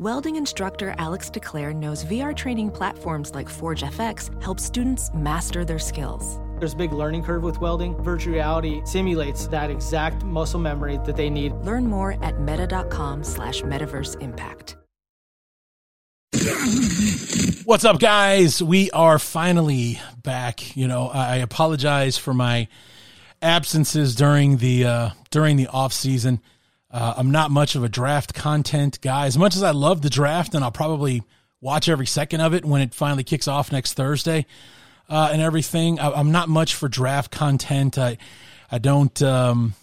Welding instructor Alex DeClaire knows VR training platforms like Forge FX help students master their skills. There's a big learning curve with welding. Virtual reality simulates that exact muscle memory that they need. Learn more at meta.com slash metaverse impact. What's up, guys? We are finally back. You know, I apologize for my absences during the uh, during the off season. Uh, I'm not much of a draft content guy. As much as I love the draft, and I'll probably watch every second of it when it finally kicks off next Thursday uh, and everything. I, am not much for draft content. I I don't um,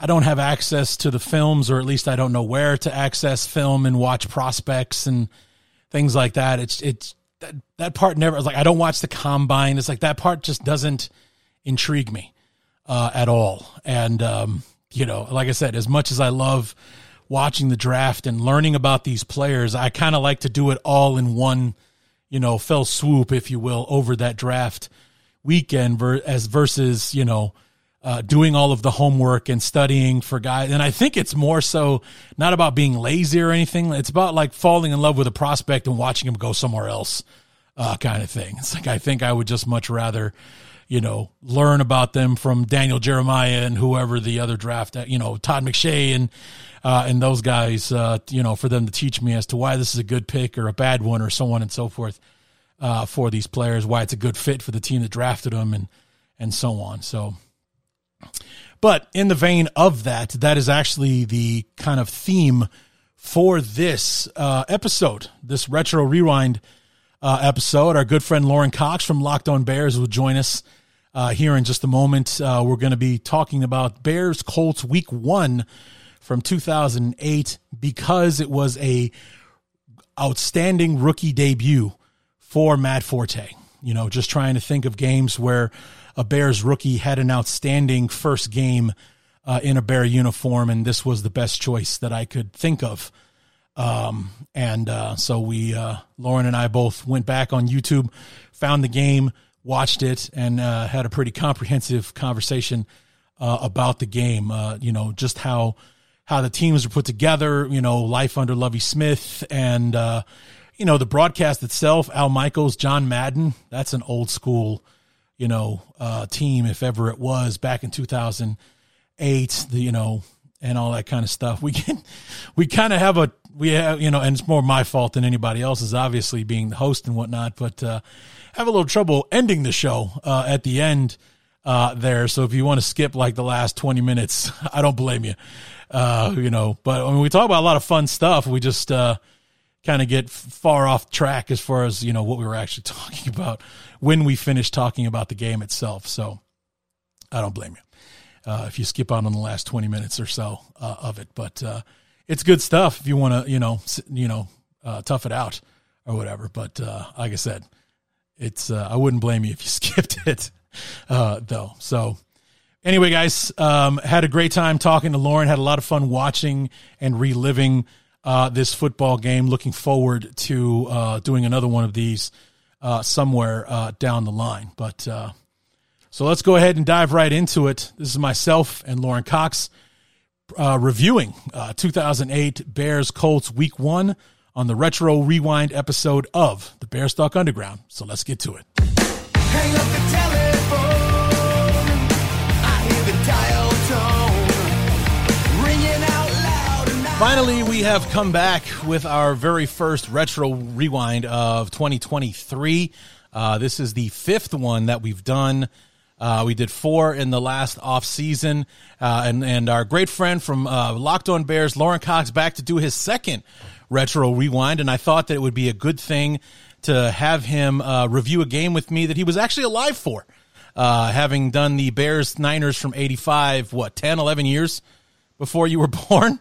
I don't have access to the films, or at least I don't know where to access film and watch prospects and things like that. It's it's that, that part never like I don't watch the combine. It's like that part just doesn't intrigue me uh, at all. And um, you know, like I said, as much as I love watching the draft and learning about these players, I kind of like to do it all in one, you know, fell swoop, if you will, over that draft weekend ver- as versus you know uh, doing all of the homework and studying for guys. And I think it's more so not about being lazy or anything. It's about like falling in love with a prospect and watching him go somewhere else, uh, kind of thing. It's like I think I would just much rather, you know, learn about them from Daniel Jeremiah and whoever the other draft, you know, Todd McShay and uh, and those guys, uh, you know, for them to teach me as to why this is a good pick or a bad one or so on and so forth uh, for these players, why it's a good fit for the team that drafted them and and so on. So but in the vein of that, that is actually the kind of theme for this uh, episode, this retro rewind uh, episode. Our good friend Lorin Cox from Locked On Bears will join us uh, here in just a moment. Uh, we're going to be talking about Bears Colts Week One from 2008 because it was a outstanding rookie debut for Matt Forte. You know, just trying to think of games where a Bears rookie had an outstanding first game uh, in a Bear uniform, and this was the best choice that I could think of. Um, and uh, so we, uh, Lorin and I both went back on YouTube, found the game, watched it, and uh, had a pretty comprehensive conversation uh, about the game. Uh, you know, just how how the teams were put together. You know, life under Lovie Smith, and you know the broadcast itself. Al Michaels, John Madden. That's an old school you know, uh, team, if ever it was back in 2008, the, you know, and all that kind of stuff. We can, we kind of have a, we have, you know, and it's more my fault than anybody else's, obviously being the host and whatnot, but, uh, have a little trouble ending the show, uh, at the end, uh, there. So if you want to skip like the last 20 minutes, I don't blame you. Uh, you know, but when we talk about a lot of fun stuff, we just, uh, kind of get far off track as far as you know what we were actually talking about when we finished talking about the game itself. So I don't blame you uh, if you skip out on the last twenty minutes or so uh, of it. But uh, it's good stuff if you want to you know you know uh, tough it out or whatever. But uh, like I said, it's uh, I wouldn't blame you if you skipped it though. So. Anyway, guys, um, had a great time talking to Lorin. Had a lot of fun watching and reliving uh, this football game. Looking forward to uh, doing another one of these uh, somewhere uh, down the line. But uh, so let's go ahead and dive right into it. This is myself and Lorin Cox uh, reviewing 2008 Bears Colts Week One on the Retro Rewind episode of the Bears Talk Underground. So let's get to it. Finally, we have come back with our very first retro rewind of 2023. Uh, this is the fifth one that we've done. Uh, we did four in the last off season, uh, and and our great friend from uh, Locked On Bears, Lorin Cox, back to do his second retro rewind. And I thought that it would be a good thing to have him uh, review a game with me that he was actually alive for, uh, having done the Bears Niners from '85, what 10, 11 years before you were born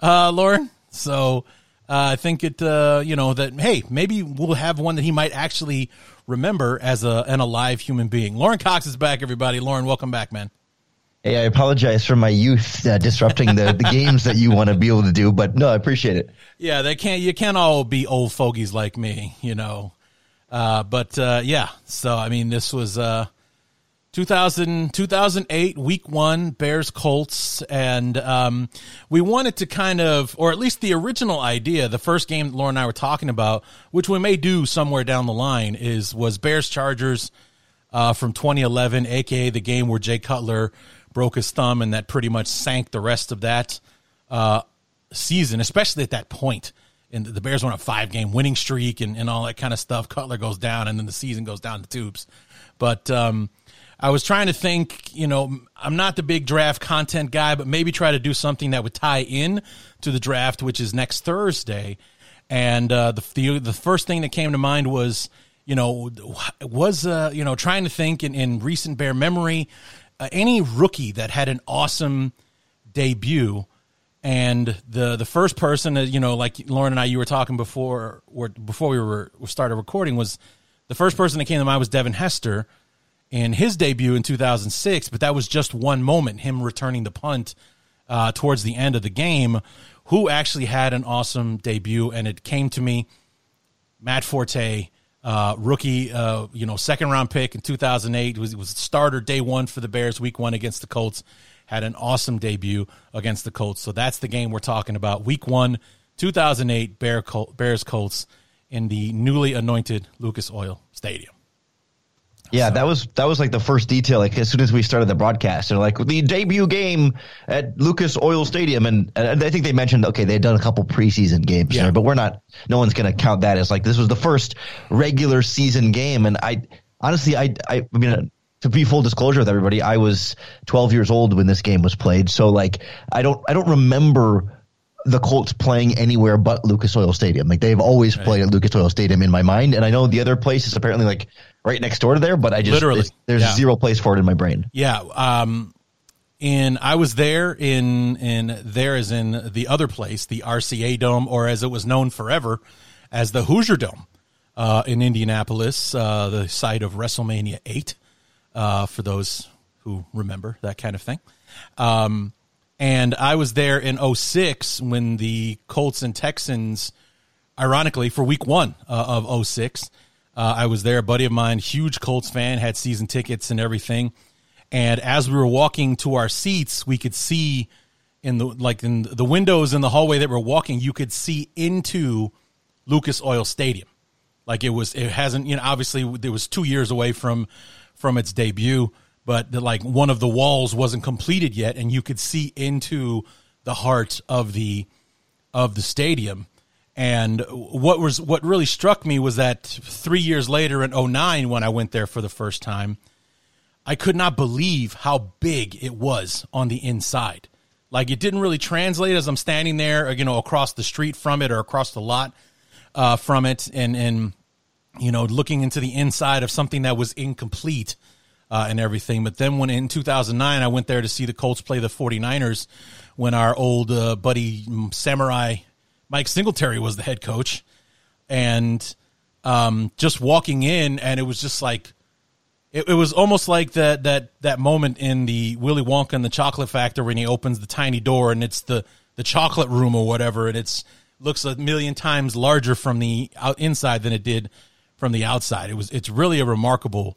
uh, Lorin. So I think it, you know, that hey, maybe we'll have one that he might actually remember as a an alive human being. Lorin Cox is back, everybody. Lorin, welcome back, man. Hey, I apologize for my youth uh, disrupting the, the games that you want to be able to do, but no, I appreciate it. Yeah, they can't. You can't all be old fogies like me, you know. Uh, but uh, yeah, so I mean, this was uh, 2000, 2008, week one, Bears Colts. And um, we wanted to kind of, or at least the original idea, the first game that Laura and I were talking about, which we may do somewhere down the line, is was Bears Chargers uh, from 2011, aka the game where Jay Cutler broke his thumb and that pretty much sank the rest of that uh, season, especially at that point. And the Bears went a five game winning streak and, and all that kind of stuff. Cutler goes down and then the season goes down the tubes. But um, I was trying to think, you know, I'm not the big draft content guy, but maybe try to do something that would tie in to the draft, which is next Thursday. And uh, the, the, the first thing that came to mind was, you know, was uh, you know trying to think in, in recent Bear memory, uh, any rookie that had an awesome debut. And the the first person, that you know, like Lorin and I, you were talking before, or before we were started recording, was the first person that came to mind was Devin Hester in his debut in 2006, but that was just one moment, him returning the punt uh, towards the end of the game, who actually had an awesome debut. And it came to me, Matt Forte, uh, rookie, uh, you know, second round pick in 2008, was, was starter day one for the Bears, week one against the Colts, had an awesome debut against the Colts. So that's the game we're talking about. Week one, 2008, Bear Col- Bears Colts in the newly anointed Lucas Oil Stadium. Yeah, so. that was that was like the first detail. Like as soon as we started the broadcast, they're like the debut game at Lucas Oil Stadium, and, and I think they mentioned okay they'd done a couple preseason games, yeah. there, but we're not. No one's going to count that as like this was the first regular season game. And I honestly, I I, I mean. To be full disclosure with everybody, I was 12 years old when this game was played. So like, I don't, I don't remember the Colts playing anywhere but Lucas Oil Stadium. Like they've always right. played at Lucas Oil Stadium in my mind, and I know the other place is apparently like right next door to there, but I just literally there's yeah. zero place for it in my brain. Yeah. Um, and I was there in in there as in the other place, the RCA Dome, or as it was known forever as the Hoosier Dome uh, in Indianapolis, uh, the site of WrestleMania eight. Uh, for those who remember that kind of thing. Um, and I was there in 06 when the Colts and Texans, ironically, for week one uh, of 06, uh, I was there. A buddy of mine, huge Colts fan, had season tickets and everything. And as we were walking to our seats, we could see in the like in the windows in the hallway that we're walking, you could see into Lucas Oil Stadium. Like it was, it hasn't, you know, obviously it was two years away from from its debut, but the, like one of the walls wasn't completed yet, and you could see into the heart of the of the stadium. And what was what really struck me was that three years later in 09, when I went there for the first time, I could not believe how big it was on the inside. Like it didn't really translate as I'm standing there, you know, across the street from it or across the lot uh, from it, and and you know, looking into the inside of something that was incomplete uh, and everything. But then when in 2009, I went there to see the Colts play the 49ers when our old uh, buddy Samurai Mike Singletary was the head coach, and um, just walking in, and it was just like it, it, was almost like that that that moment in the Willy Wonka and the Chocolate Factory when he opens the tiny door and it's the the chocolate room or whatever, and it's looks a million times larger from the out inside than it did from the outside. It was it's really a remarkable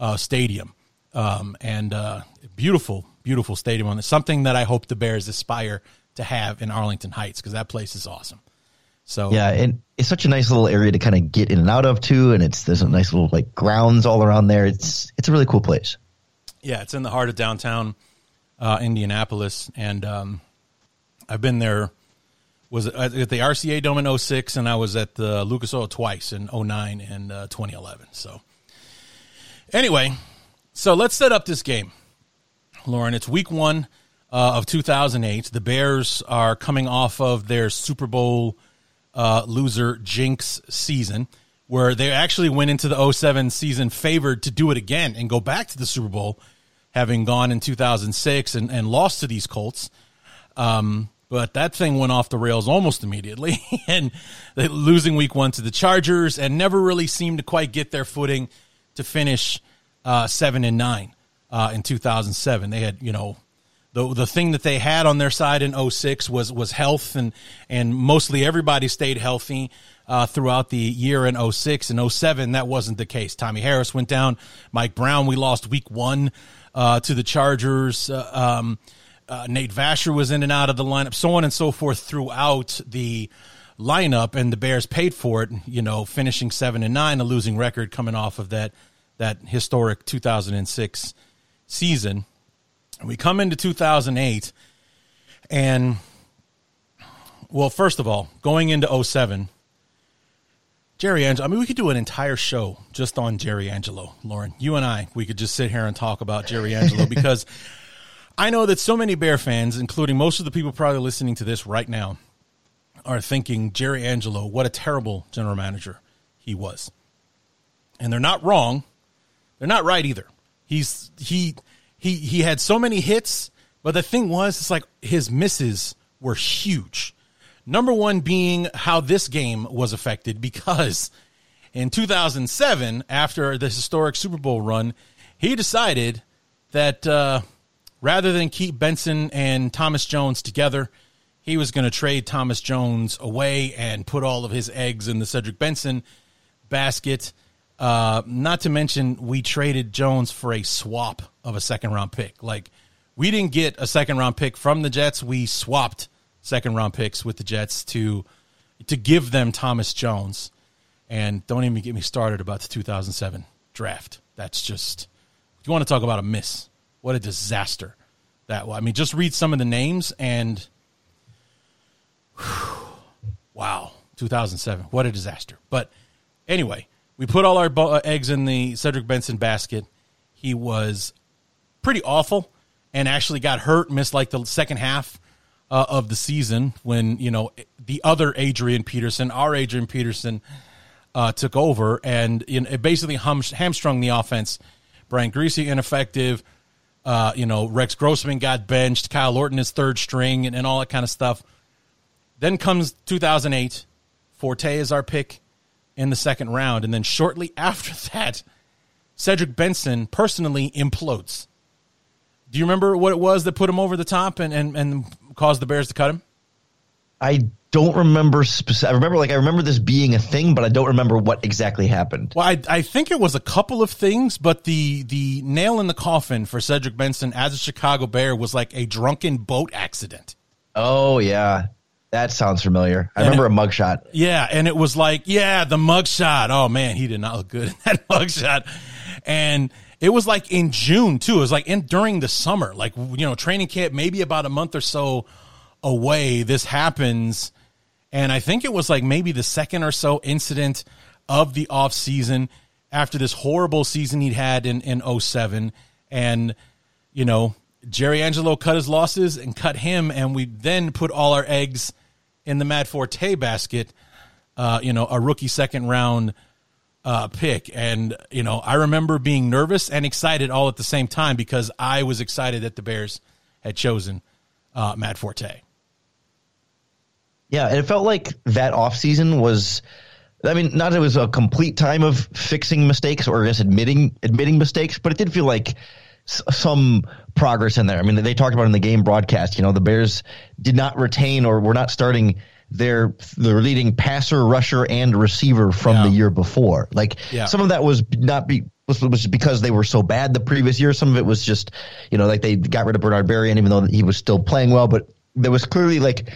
uh, stadium um, and uh, beautiful beautiful stadium on something that I hope the Bears aspire to have in Arlington Heights because that place is awesome. So yeah, and it's such a nice little area to kind of get in and out of too, and it's there's a nice little like grounds all around there. It's it's a really cool place. Yeah, it's in the heart of downtown uh, Indianapolis, and um, I've been there. Was at the RCA Dome in 06, and I was at the Lucas Oil twice in 09 and uh, 2011. So anyway, so let's set up this game, Lorin. It's week one uh, of 2008. The Bears are coming off of their Super Bowl uh, loser jinx season, where they actually went into the 07 season favored to do it again and go back to the Super Bowl, having gone in 2006 and, and lost to these Colts. Um, but that thing went off the rails almost immediately, and losing week one to the Chargers, and never really seemed to quite get their footing to finish uh, seven and nine uh, in 2007. They had, you know, the the thing that they had on their side in 06 was was health and and mostly everybody stayed healthy uh, throughout the year in 06 and 07 that wasn't the case. Tommy harris went down. Mike brown we lost week one uh, to the chargers. Uh, um, uh, nate vasher was in and out of the lineup so on and so forth throughout the lineup and the bears paid for it you know finishing seven and nine a losing record coming off of that that historic 2006 season we come into 2008 and well first of all going into 07 jerry angelo i mean we could do an entire show just on jerry angelo lorin. You and i we could just sit here and talk about jerry angelo because i know that so many bear fans including most of the people probably listening to this right now are thinking jerry angelo what a terrible general manager he was. And they're not wrong. They're not right either. He's he he he had so many hits, but the thing was, it's like his misses were huge. Number one being how this game was affected because in 2007, after the historic Super Bowl run, he decided that uh, rather than keep Benson and Thomas Jones together, he was going to trade Thomas Jones away and put all of his eggs in the Cedric Benson basket. Uh, not to mention, we traded Jones for a swap of a second round pick. Like, we didn't get a second round pick from the Jets. We swapped second round picks with the Jets to to give them Thomas Jones. And don't even get me started about the 2007 draft. That's just you want to talk about a miss. What a disaster that was. I mean, just read some of the names and whew, wow, 2007. What a disaster. But anyway, we put all our uh, eggs in the Cedric Benson basket. He was pretty awful and actually got hurt, missed like the second half uh, of the season when, you know, the other Adrian Peterson, our Adrian Peterson, uh, took over and you know, it basically hum- hamstrung the offense. Brian Griese ineffective. Uh, you know, Rex Grossman got benched. Kyle Orton is third string and, and all that kind of stuff. Then comes 2008. Forte is our pick in the second round. And then shortly after that, Cedric Benson personally implodes. Do you remember what it was that put him over the top and, and, and caused the Bears to cut him? I don't remember specific. I remember like I remember this being a thing, but I don't remember what exactly happened. Well, I, I think it was a couple of things, but the the nail in the coffin for Cedric Benson as a Chicago Bear was like a drunken boat accident. Oh yeah, that sounds familiar. I and remember it, a mugshot. Yeah, and it was like, yeah, the mugshot. Oh man, he did not look good in that mugshot. And it was like in June too. It was like in during the summer, like you know, training camp, maybe about a month or so away. This happens, and I think it was like maybe the second or so incident of the off season after this horrible season he'd had in in 07. and you know Jerry Angelo cut his losses and cut him, and we then put all our eggs in the Matt Forte basket, uh, you know, a rookie second round uh, pick. And, you know, I remember being nervous and excited all at the same time because I was excited that the Bears had chosen uh, Matt Forte. Yeah, and it felt like that offseason was I mean, not that it was a complete time of fixing mistakes or just admitting admitting mistakes, but it did feel like some progress in there. I mean, they talked about in the game broadcast. You know, the Bears did not retain or were not starting their their leading passer, rusher, and receiver from yeah. the year before. Like yeah. some of that was not be was, was because they were so bad the previous year. Some of it was just you know like they got rid of Bernard Berrian, even though he was still playing well, but there was clearly like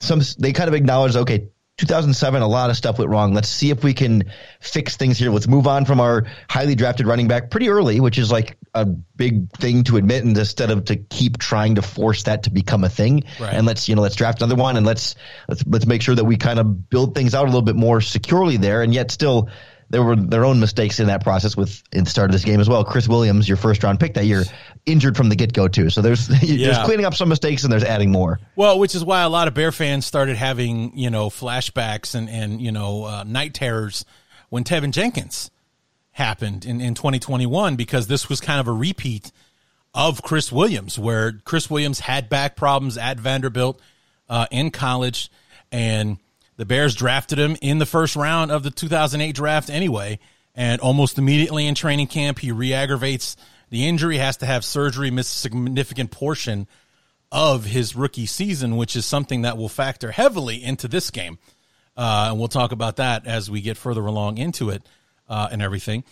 some they kind of acknowledged okay 2007, a lot of stuff went wrong. Let's see if we can fix things here. Let's move on from our highly drafted running back pretty early, which is like a big thing to admit, and instead of to keep trying to force that to become a thing. Right. And let's you know let's draft another one, and let's let's let's make sure that we kind of build things out a little bit more securely there, and yet still there were their own mistakes in that process with in the start of this game as well. Chris Williams, your first round pick that year, injured from the get go too. So there's yeah. there's cleaning up some mistakes and there's adding more. Well, which is why a lot of Bear fans started having you know flashbacks and and you know uh, night terrors when Teven Jenkins happened in in 2021 because this was kind of a repeat of Chris Williams, where Chris Williams had back problems at Vanderbilt uh, in college and the Bears drafted him in the first round of the 2008 draft anyway, and almost immediately in training camp, he re aggravates the injury, has to have surgery, miss a significant portion of his rookie season, which is something that will factor heavily into this game. Uh, and we'll talk about that as we get further along into it uh, and everything.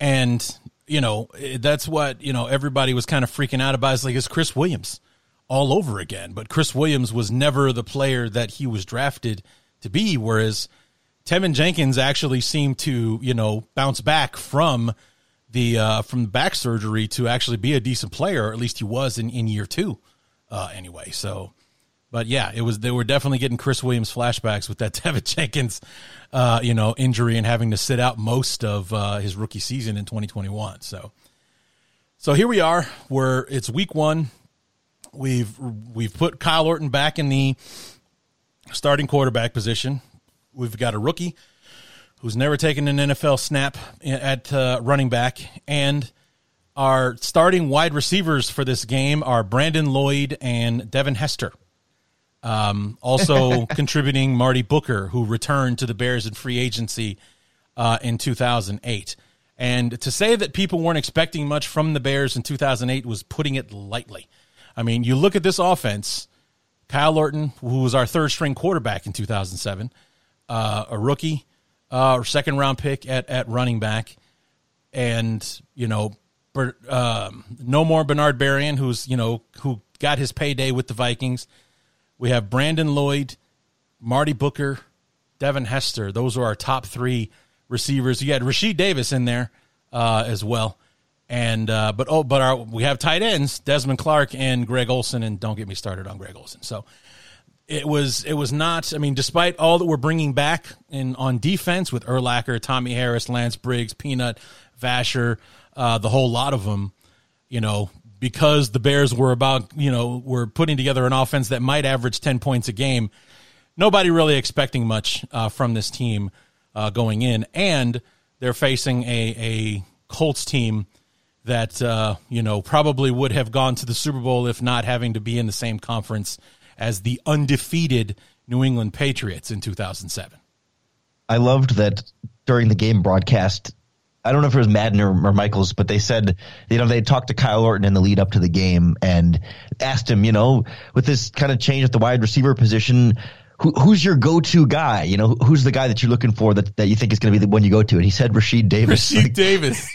And you know that's what you know everybody was kind of freaking out about. Is like it's Chris Williams all over again, but Chris Williams was never the player that he was drafted to be. Whereas Teven Jenkins actually seemed to you know bounce back from the uh, from the back surgery to actually be a decent player, or at least he was in in year two uh, anyway. So but yeah, it was they were definitely getting Chris Williams flashbacks with that Teven Jenkins, uh, you know, injury and having to sit out most of uh, his rookie season in 2021. So, so here we are. Where it's week one. We've we've put Kyle Orton back in the starting quarterback position. We've got a rookie who's never taken an NFL snap at uh, running back, and our starting wide receivers for this game are Brandon Lloyd and Devin Hester. Um, also contributing Marty Booker, who returned to the Bears in free agency uh, in 2008. And to say that people weren't expecting much from the Bears in 2008 was putting it lightly. I mean, you look at this offense Kyle Orton, who was our third string quarterback in 2007, uh, a rookie, uh, second round pick at, at running back, and, you know, um, no more Bernard Berrian, who's, you know, who got his payday with the Vikings we have Brandon Lloyd, Marty Booker, Devin Hester. Those are our top three receivers. You had Rashied Davis in there uh, as well. And uh, but oh, but our we have tight ends Desmond Clark and Greg Olsen, and don't get me started on Greg Olsen. So it was it was not. I mean, despite all that we're bringing back in on defense with Urlacher, Tommy Harris, Lance Briggs, Peanut, Vasher, uh, the whole lot of them, you know, because the Bears were about, you know, were putting together an offense that might average 10 points a game. Nobody really expecting much uh, from this team uh, going in. And they're facing a, a Colts team that, uh, you know, probably would have gone to the Super Bowl if not having to be in the same conference as the undefeated New England Patriots in 2007. I loved that during the game broadcast, I don't know if it was Madden or, or, Michaels, but they said, you know, they talked to Kyle Orton in the lead up to the game and asked him, you know, with this kind of change at the wide receiver position, who, who's your go-to guy? You know, who's the guy that you're looking for that, that you think is going to be the one you go to? And he said Rashied Davis. Rashied like, Davis.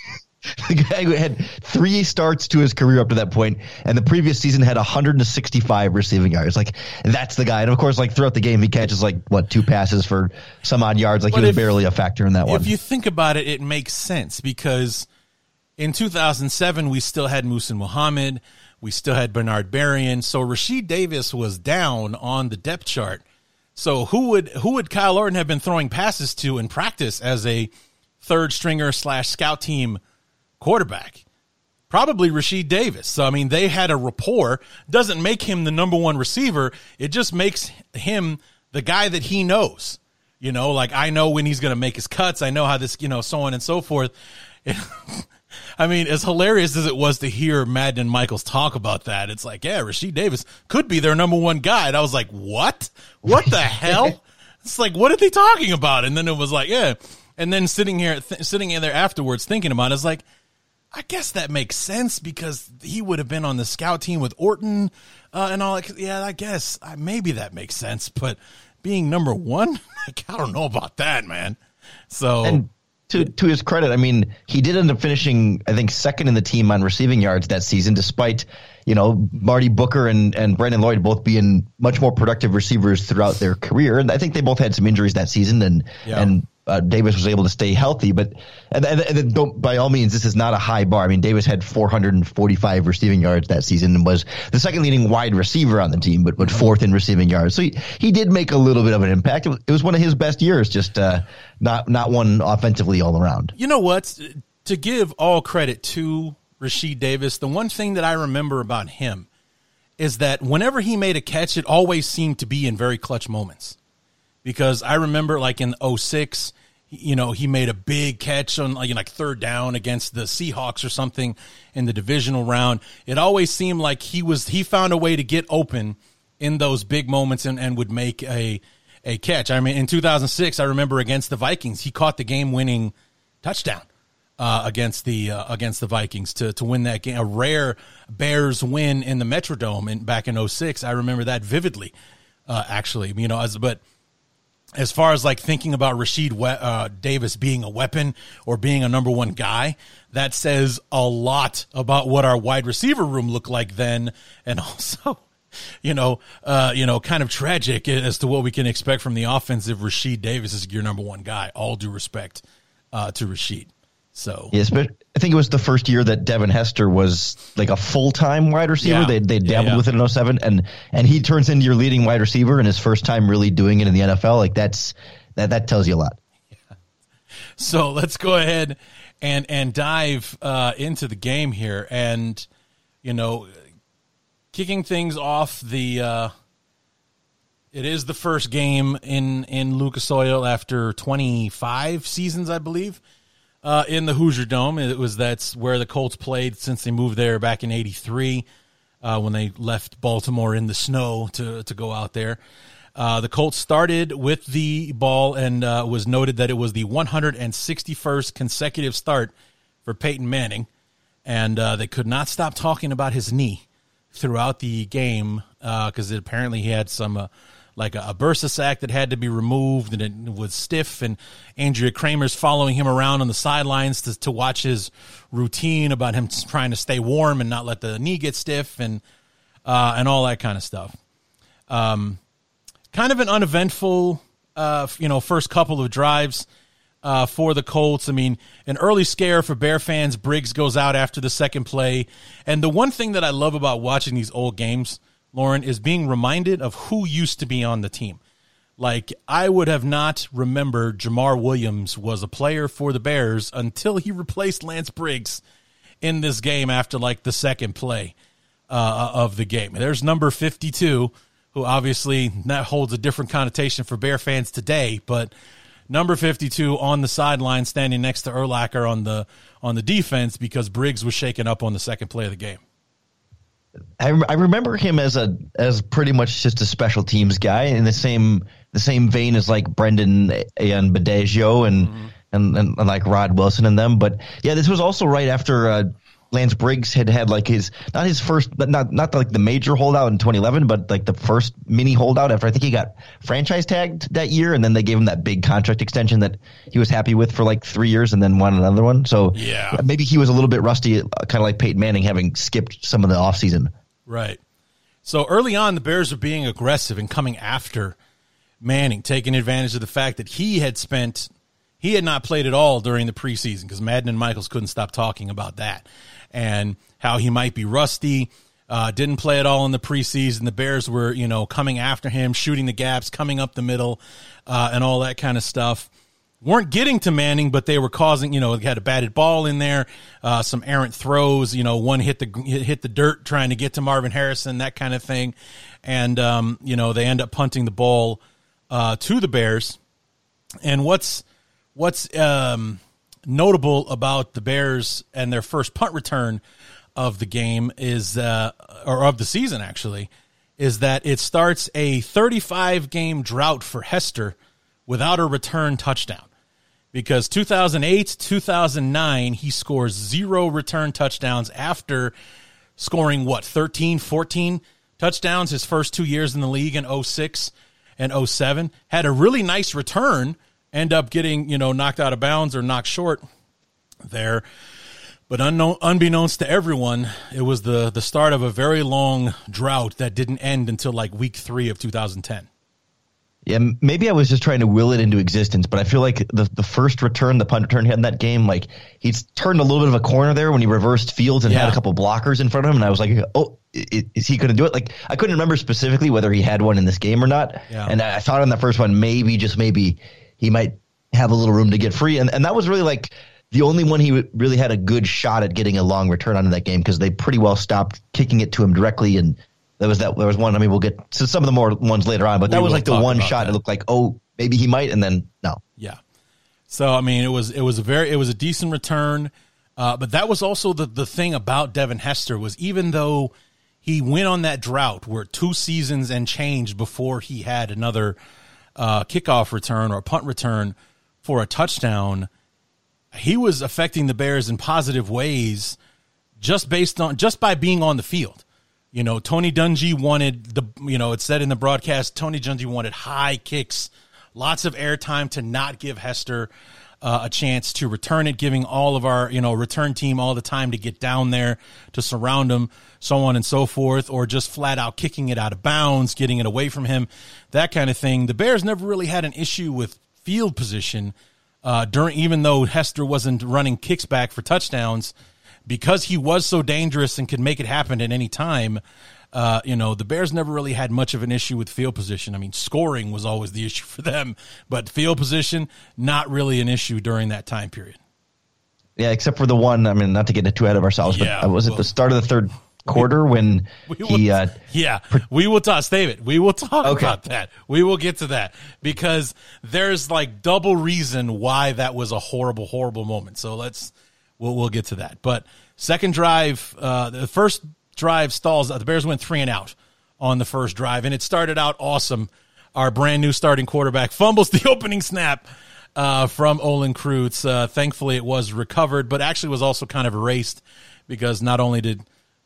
the guy who had three starts to his career up to that point, and the previous season had 165 receiving yards. Like that's the guy. And of course, like throughout the game, he catches like what two passes for some odd yards. Like but he was if, barely a factor in that one. If you think about it, it makes sense because in 2007 we still had Muhsin Muhammad, we still had Bernard Berrian, so Rashied Davis was down on the depth chart. So who would who would Kyle Orton have been throwing passes to in practice as a third stringer slash scout team quarterback. Probably Rashied Davis. So, I mean, they had a rapport. Doesn't make him the number one receiver. It just makes him the guy that he knows. You know, like I know when he's going to make his cuts. I know how this, you know, so on and so forth. I mean, as hilarious as it was to hear Madden and Michaels talk about that, it's like, yeah, Rashied Davis could be their number one guy. And I was like, what? What the hell? It's like, what are they talking about? And then it was like, yeah. And then sitting here, th- sitting in there afterwards thinking about it, it's like, I guess that makes sense because he would have been on the scout team with Orton uh, and all. That. Yeah, I guess uh, maybe that makes sense. But being number one, I don't know about that, man. So. And to to his credit, I mean, he did end up finishing, I think, second in the team on receiving yards that season, despite you know Marty Booker and and Brandon Lloyd both being much more productive receivers throughout their career. And I think they both had some injuries that season, and yeah. and uh, Davis was able to stay healthy. But and, and, and don't, by all means, this is not a high bar. I mean, Davis had 445 receiving yards that season and was the second leading wide receiver on the team, but but fourth in receiving yards. So he, he did make a little bit of an impact. It was, it was one of his best years, just uh, not not one offensively all around. You know what? To give all credit to Rashied Davis, the one thing that I remember about him is that whenever he made a catch, it always seemed to be in very clutch moments because I remember like in 06, you know, he made a big catch on like, like third down against the Seahawks or something in the divisional round. It always seemed like he was he found a way to get open in those big moments and, and would make a a catch. I mean, in 2006, I remember against the Vikings, he caught the game winning touchdown uh, against the uh, against the Vikings to to win that game. A rare Bears win in the Metrodome in back in 06. I remember that vividly. Uh, actually, you know, as but as far as like thinking about Rashied we- uh, Davis being a weapon or being a number one guy, that says a lot about what our wide receiver room looked like then, and also, you know, uh, you know, kind of tragic as to what we can expect from the offense if Rashied Davis is your number one guy. All due respect uh, to Rashied. So yes, but I think it was the first year that Devin Hester was like a full time wide receiver. Yeah. They they dabbled Yeah, yeah. with it in 07 and and he turns into your leading wide receiver in his first time really doing it in the NFL. Like that's that that tells you a lot. So let's go ahead and and dive uh, into the game here, and you know, kicking things off. The uh, it is the first game in in Lucas Oil after 25 seasons, I believe, uh, in the Hoosier Dome. It was that's where the Colts played since they moved there back in '83 uh, when they left Baltimore in the snow to to go out there. Uh, the Colts started with the ball and uh, was noted that it was the 161st consecutive start for Peyton Manning, and uh, they could not stop talking about his knee throughout the game because apparently he had some uh, like a, a bursa sac that had to be removed and it was stiff and Andrea Kremer's following him around on the sidelines to, to watch his routine about him trying to stay warm and not let the knee get stiff and uh, and all that kind of stuff. Um, kind of an uneventful, uh, you know, first couple of drives uh, for the Colts. I mean, an early scare for Bear fans. Briggs goes out after the second play. And the one thing that I love about watching these old games, Lorin, is being reminded of who used to be on the team. Like, I would have not remembered Jamar Williams was a player for the Bears until he replaced Lance Briggs in this game after like the second play uh, of the game. There's number 52, who obviously that holds a different connotation for Bear fans today, but number 52 on the sideline standing next to Urlacher on the on the defense because Briggs was shaken up on the second play of the game. I, I remember him as a as pretty much just a special teams guy in the same the same vein as like Brendan and Badegio and, and, and and like Rod Wilson and them. But yeah, this was also right after uh, Lance Briggs had had like his not his first, but not not like the major holdout in 2011, but like the first mini holdout after I think he got franchise tagged that year, and then they gave him that big contract extension that he was happy with for like three years, and then won another one. So Yeah. maybe he was a little bit rusty, uh, kind of like Peyton Manning having skipped some of the offseason. Right. So early on, the Bears are being aggressive and coming after Manning, taking advantage of the fact that he had spent, he had not played at all during the preseason because Madden and Michaels couldn't stop talking about that and how he might be rusty. Uh, didn't play at all in the preseason. The Bears were, you know, coming after him, shooting the gaps, coming up the middle, uh, and all that kind of stuff weren't getting to Manning, but they were causing, you know, they had a batted ball in there, uh, some errant throws, you know, one hit the hit the dirt trying to get to Marvin Harrison, that kind of thing, and um, you know they end up punting the ball uh, to the Bears. And what's what's um, notable about the Bears and their first punt return of the game is, uh, or of the season actually, is that it starts a 35 game drought for Hester without a return touchdown. Because 2008, 2009, he scores zero return touchdowns after scoring what, 13, 14 touchdowns his first two years in the league in 06 and 07. Had a really nice return, end up getting, you know, knocked out of bounds or knocked short there. But unknown, unbeknownst to everyone, it was the, the start of a very long drought that didn't end until like week three of 2010. Yeah, maybe I was just trying to will it into existence, but I feel like the the first return, the punt return he had in that game, like he's turned a little bit of a corner there when he reversed fields and had a couple blockers in front of him, and I was like, oh, is he going to do it? Like I couldn't remember specifically whether he had one in this game or not, Yeah. and I thought on that first one maybe just maybe he might have a little room to get free, and and that was really like the only one he really had a good shot at getting a long return on in that game because they pretty well stopped kicking it to him directly and. There was that. There was one. I mean, we'll get to some of the more ones later on, but that We was like the one shot. that. It looked like, oh, maybe he might, and then no. Yeah. So I mean, it was it was a very it was a decent return, uh, but that was also the the thing about Devin Hester was even though he went on that drought where two seasons and change before he had another uh, kickoff return or punt return for a touchdown. he was affecting the Bears in positive ways just based on just by being on the field. You know, Tony Dungy wanted the you know, it said in the broadcast Tony Dungy wanted high kicks, lots of airtime to not give Hester uh, a chance to return it, giving all of our you know return team all the time to get down there to surround him, so on and so forth, or just flat out kicking it out of bounds, getting it away from him, that kind of thing. The Bears never really had an issue with field position uh, during, even though Hester wasn't running kicks back for touchdowns, because he was so dangerous and could make it happen at any time. Uh, you know, the Bears never really had much of an issue with field position. I mean, scoring was always the issue for them, but field position, not really an issue during that time period. Yeah, except for the one. I mean, not to get too ahead of ourselves, yeah, but was well, it the start of the third quarter when we will, he? Uh, yeah, we will talk. David, we will talk okay. about that. We will get to that because there's like double reason why that was a horrible, horrible moment. So let's we'll we'll get to that. But second drive, uh, the first drive stalls. The Bears went three and out on the first drive, and it started out awesome. Our brand new starting quarterback fumbles the opening snap uh, from Olin Kreutz. Uh, thankfully, it was recovered, but actually was also kind of erased because not only did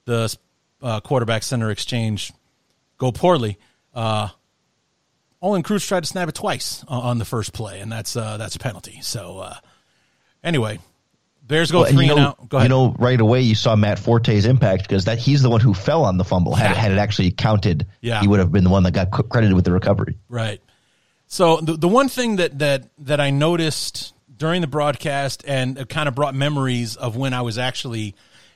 the uh, quarterback center exchange go poorly, uh, Olin Kreutz tried to snap it twice on the first play, and that's uh, that's a penalty. So uh, anyway, Bears go well, three you know, out. Go ahead. You know, right away you saw Matt Forte's impact because that he's the one who fell on the fumble. Had, yeah. had it actually counted, yeah. he would have been the one that got credited with the recovery. Right. So the the one thing that that that I noticed during the broadcast and it kind of brought memories of when I was actually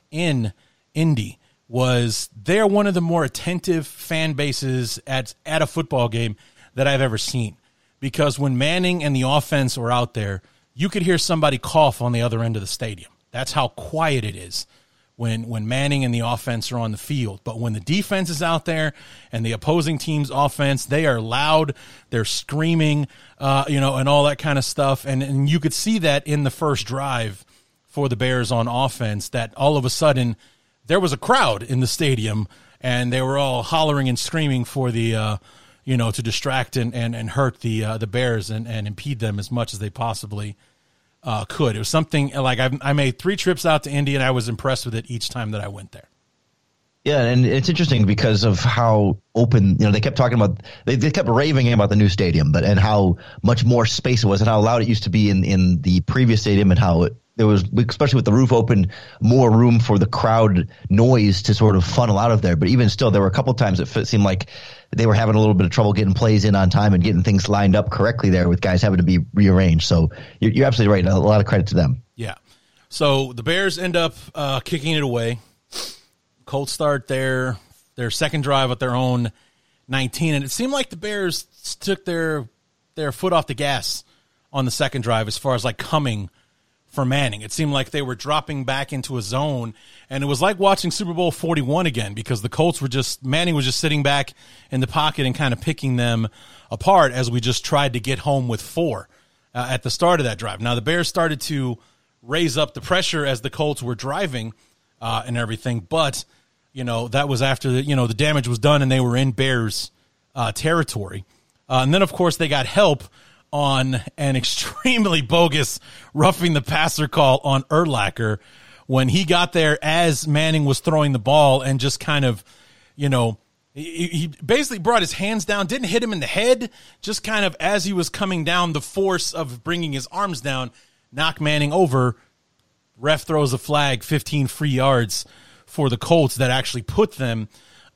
in Indy was they're one of the more attentive fan bases at at a football game that I've ever seen. Because when Manning and the offense were out there, you could hear somebody cough on the other end of the stadium. That's how quiet it is when when Manning and the offense are on the field. But when the defense is out there and the opposing team's offense, they are loud, they're screaming, uh, you know, and all that kind of stuff. And and you could see that in the first drive for the Bears on offense. That all of a sudden there was a crowd in the stadium and they were all hollering and screaming for the. Uh, you know, to distract and, and, and hurt the uh, the Bears and, and impede them as much as they possibly uh, could. It was something like I, I made three trips out to Indy and I was impressed with it each time that I went there. Yeah, and it's interesting because of how open, you know, they kept talking about, they, they kept raving about the new stadium, but, and how much more space it was and how loud it used to be in, in the previous stadium and how it, there was, especially with the roof open, more room for the crowd noise to sort of funnel out of there. But even still, there were a couple times it seemed like they were having a little bit of trouble getting plays in on time and getting things lined up correctly there with guys having to be rearranged. So you're, you're absolutely right. A lot of credit to them. Yeah. So the Bears end up uh, kicking it away. Colts start their their second drive at their own 19, and it seemed like the Bears took their their foot off the gas on the second drive as far as like coming for Manning. It seemed like they were dropping back into a zone, and it was like watching Super Bowl 41 again because the Colts were just, Manning was just sitting back in the pocket and kind of picking them apart as we just tried to get home with four uh, at the start of that drive. Now, the Bears started to raise up the pressure as the Colts were driving uh, and everything, but, you know, that was after the, you know, the damage was done and they were in Bears uh, territory. Uh, and then, of course, they got help on an extremely bogus roughing the passer call on Urlacher when he got there as Manning was throwing the ball and just kind of, you know, he, he basically brought his hands down, didn't hit him in the head, just kind of as he was coming down, the force of bringing his arms down, knock Manning over. Ref throws a flag, 15 free yards for the Colts that actually put them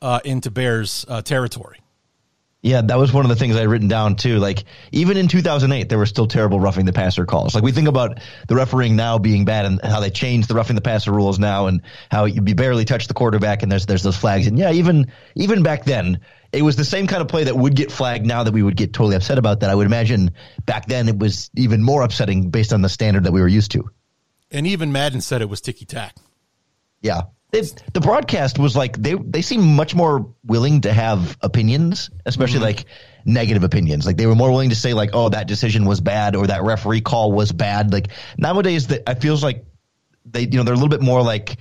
uh, into Bears uh, territory. Yeah, that was one of the things I had written down too. Like even in 2008, there were still terrible roughing the passer calls. Like we think about the refereeing now being bad and how they changed the roughing the passer rules now, and how you barely touch the quarterback and there's there's those flags. And yeah, even even back then, it was the same kind of play that would get flagged. Now that we would get totally upset about that, I would imagine back then it was even more upsetting based on the standard that we were used to. And even Madden said it was ticky tack. Yeah, it, the broadcast was like they they seem much more willing to have opinions, especially mm-hmm. like negative opinions. Like they were more willing to say like, "Oh, that decision was bad," or "That referee call was bad." Like nowadays, that I feels like they you know they're a little bit more like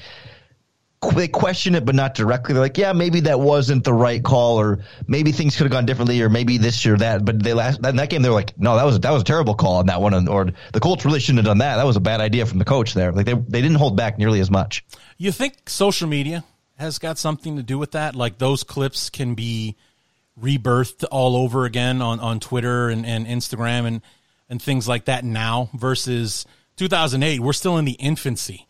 they question it, but not directly. They're like, yeah, maybe that wasn't the right call, or maybe things could have gone differently, or maybe this or that. But they last in that game, they're like, no, that was that was a terrible call on that one, or the Colts really shouldn't have done that. That was a bad idea from the coach there. Like they they didn't hold back nearly as much. You think social media has got something to do with that? Like those clips can be rebirthed all over again on on Twitter and, and Instagram and and things like that now versus 2008. We're still in the infancy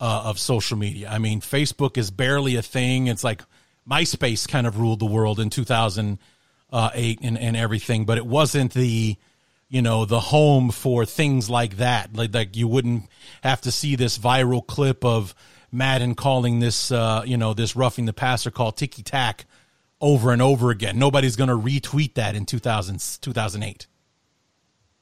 uh, of social media. I mean, Facebook is barely a thing. It's like MySpace kind of ruled the world in 2008 and, and everything, but it wasn't the, you know, the home for things like that. Like, like you wouldn't have to see this viral clip of Madden calling this, uh, you know, this roughing the passer call ticky tack over and over again. Nobody's going to retweet that in 2000, 2008.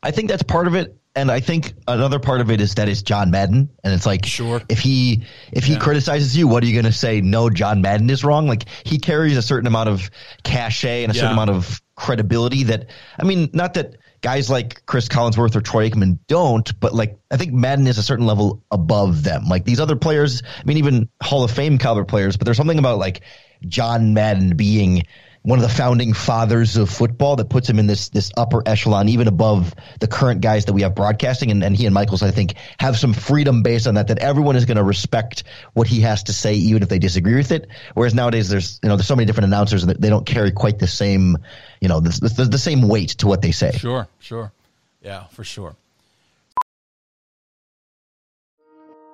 I think that's part of it and I think another part of it is that it's John Madden, and it's like, sure, if he if he yeah. criticizes you, what are you going to say? No, John Madden is wrong. Like he carries a certain amount of cachet and a yeah. certain amount of credibility that I mean, not that guys like Cris Collinsworth or Troy Aikman don't, but like I think Madden is a certain level above them. Like these other players, I mean, even Hall of Fame caliber players, but there's something about like John Madden being one of the founding fathers of football that puts him in this this upper echelon, even above the current guys that we have broadcasting. And, and he and Michaels, I think, have some freedom based on that. That everyone is going to respect what he has to say, even if they disagree with it. Whereas nowadays, there's you know there's so many different announcers and they don't carry quite the same you know the, the, the same weight to what they say. Sure, sure, yeah, for sure.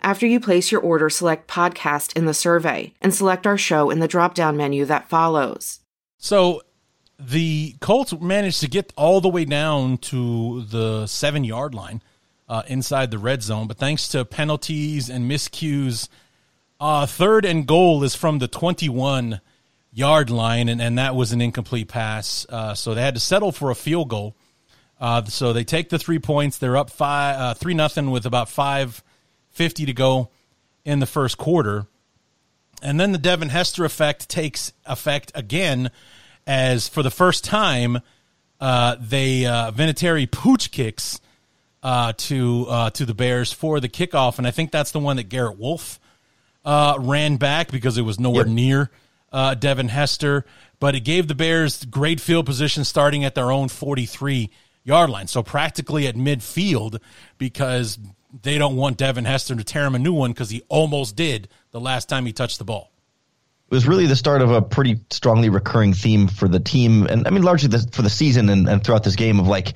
After you place your order, select podcast in the survey and select our show in the drop down menu that follows. So the Colts managed to get all the way down to the seven yard line uh, inside the red zone, but thanks to penalties and miscues, uh, third and goal is from the 21 yard line, and, and that was an incomplete pass. Uh, so they had to settle for a field goal. Uh, so they take the three points. They're up five, uh, three nothing with about five 50 to go in the first quarter. And then the Devin Hester effect takes effect again as for the first time uh, they uh, Vinatieri pooch kicks uh, to uh, to the Bears for the kickoff, and I think that's the one that Garrett Wolfe uh, ran back because it was nowhere yep. near uh, Devin Hester, but it gave the Bears great field position starting at their own 43 yard line, so practically at midfield because they don't want Devin Hester to tear him a new one because he almost did the last time he touched the ball. It was really the start of a pretty strongly recurring theme for the team, and I mean largely the, for the season and, and throughout this game of like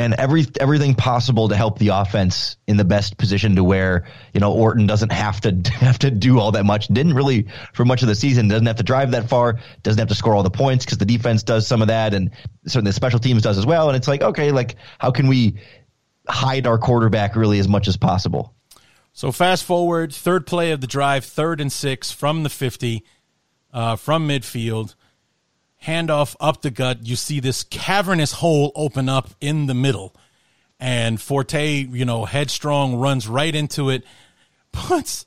and every everything possible to help the offense in the best position to where you know Orton doesn't have to have to do all that much. Didn't really for much of the season. Doesn't have to drive that far. Doesn't have to score all the points because the defense does some of that, and certainly the special teams does as well. And it's like okay, like how can we hide our quarterback really as much as possible? So fast forward, third play of the drive, third and six from the fifty, uh, from midfield handoff up the gut. You see this cavernous hole open up in the middle. And Forte, you know, headstrong runs right into it, puts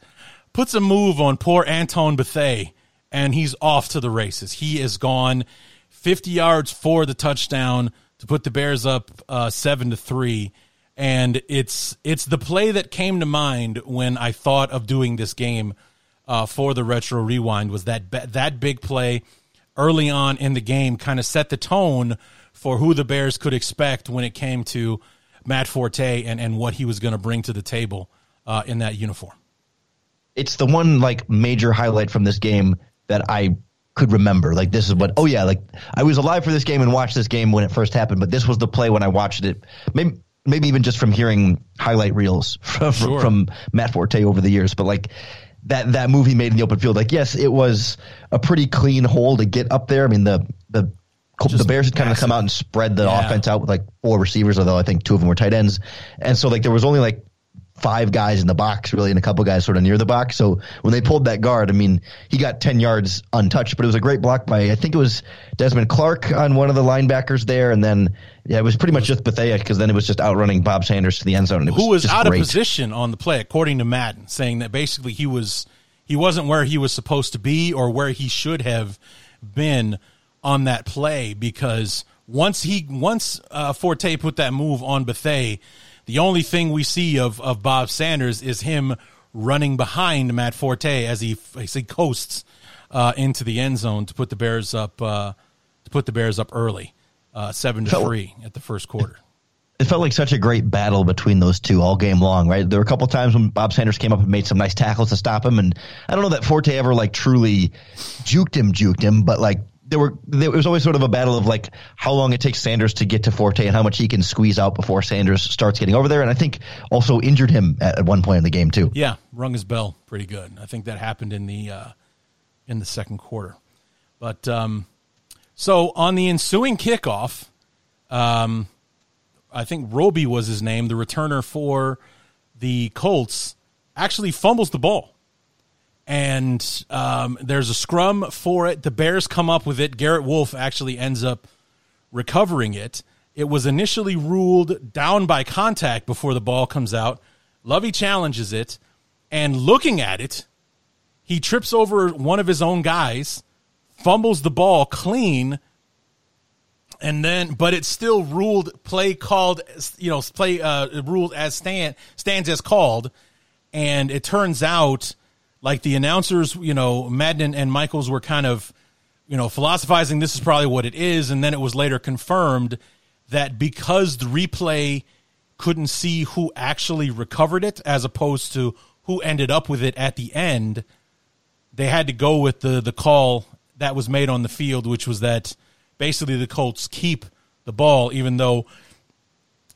puts a move on poor Antoine Bethea, and he's off to the races. He is gone 50 yards for the touchdown to put the Bears up uh, seven to three. And it's it's the play that came to mind when I thought of doing this game uh, for the retro rewind was that that big play early on in the game kind of set the tone for who the Bears could expect when it came to Matt Forte and, and what he was going to bring to the table uh, in that uniform. It's the one like major highlight from this game that I could remember. Like this is what oh yeah, like I was alive for this game and watched this game when it first happened, but this was the play when I watched it. Maybe maybe even just from hearing highlight reels from, sure. from Matt Forte over the years, but like that that move he made in the open field. Like, yes, it was a pretty clean hole to get up there. I mean, the the Just the Bears had kind of come out and spread the yeah. offense out with like four receivers, although I think two of them were tight ends, and so like there was only like five guys in the box really and a couple guys sort of near the box. So when they pulled that guard, I mean, he got 10 yards untouched, but it was a great block by, I think it was Desmond Clark on one of the linebackers there. And then, yeah, it was pretty much just Bethea because then it was just outrunning Bob Sanders to the end zone. Who was out great. of position on the play, according to Madden, saying that basically he was, he wasn't where he was supposed to be or where he should have been on that play because once he, once uh, Forte put that move on Bethea, the only thing we see of, of Bob Sanders is him running behind Matt Forte as he as he coasts uh, into the end zone to put the Bears up uh, to put the Bears up early, uh, seven to three at the first quarter. It felt like such a great battle between those two all game long, right? There were a couple times when Bob Sanders came up and made some nice tackles to stop him, and I don't know that Forte ever like truly juked him, juked him, but like there were there was always sort of a battle of like how long it takes Sanders to get to Forte and how much he can squeeze out before Sanders starts getting over there. And I think also injured him at, at one point in the game too. Yeah, rung his bell pretty good. I think that happened in the uh, in the second quarter. But um, so on the ensuing kickoff, um, I think Roby was his name, the returner for the Colts, actually fumbles the ball and um, there's a scrum for it. The Bears come up with it. Garrett Wolfe actually ends up recovering it. It was initially ruled down by contact before the ball comes out. Lovie challenges it, and looking at it, he trips over one of his own guys, fumbles the ball clean, and then but it's still ruled play called you know play uh, ruled as stand stands as called, and it turns out like the announcers, you know, Madden and Michaels were kind of, you know, philosophizing this is probably what it is, and then it was later confirmed that because the replay couldn't see who actually recovered it as opposed to who ended up with it at the end, they had to go with the the call that was made on the field, which was that basically the Colts keep the ball, even though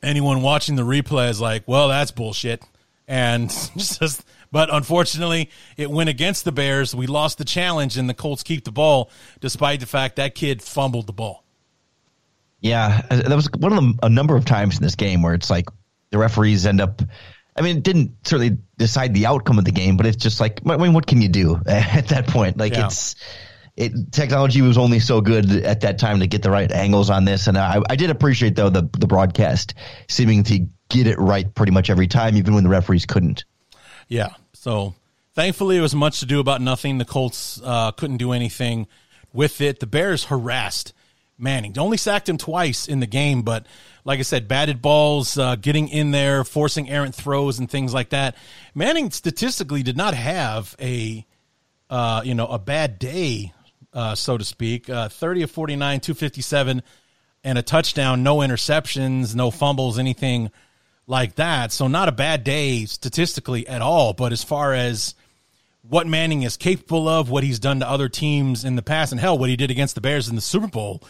anyone watching the replay is like, well, that's bullshit. And just but unfortunately, it went against the Bears. We lost the challenge, and the Colts keep the ball, despite the fact that kid fumbled the ball. Yeah, that was one of the a number of times in this game where it's like the referees end up. I mean, it didn't certainly decide the outcome of the game, but it's just like, I mean, what can you do at that point? Like, yeah. it's it technology was only so good at that time to get the right angles on this, and I, I did appreciate though the the broadcast seeming to get it right pretty much every time, even when the referees couldn't. Yeah. So thankfully, it was much to do about nothing. The Colts uh, couldn't do anything with it. The Bears harassed Manning. Only sacked him twice in the game, but like I said, batted balls, uh, getting in there, forcing errant throws, and things like that. Manning statistically did not have a uh, you know a bad day, uh, so to speak. Uh, Thirty of forty nine, two fifty seven, and a touchdown, no interceptions, no fumbles, anything like that. So not a bad day statistically at all. But as far as what Manning is capable of, what he's done to other teams in the past, and hell, what he did against the Bears in the Super Bowl,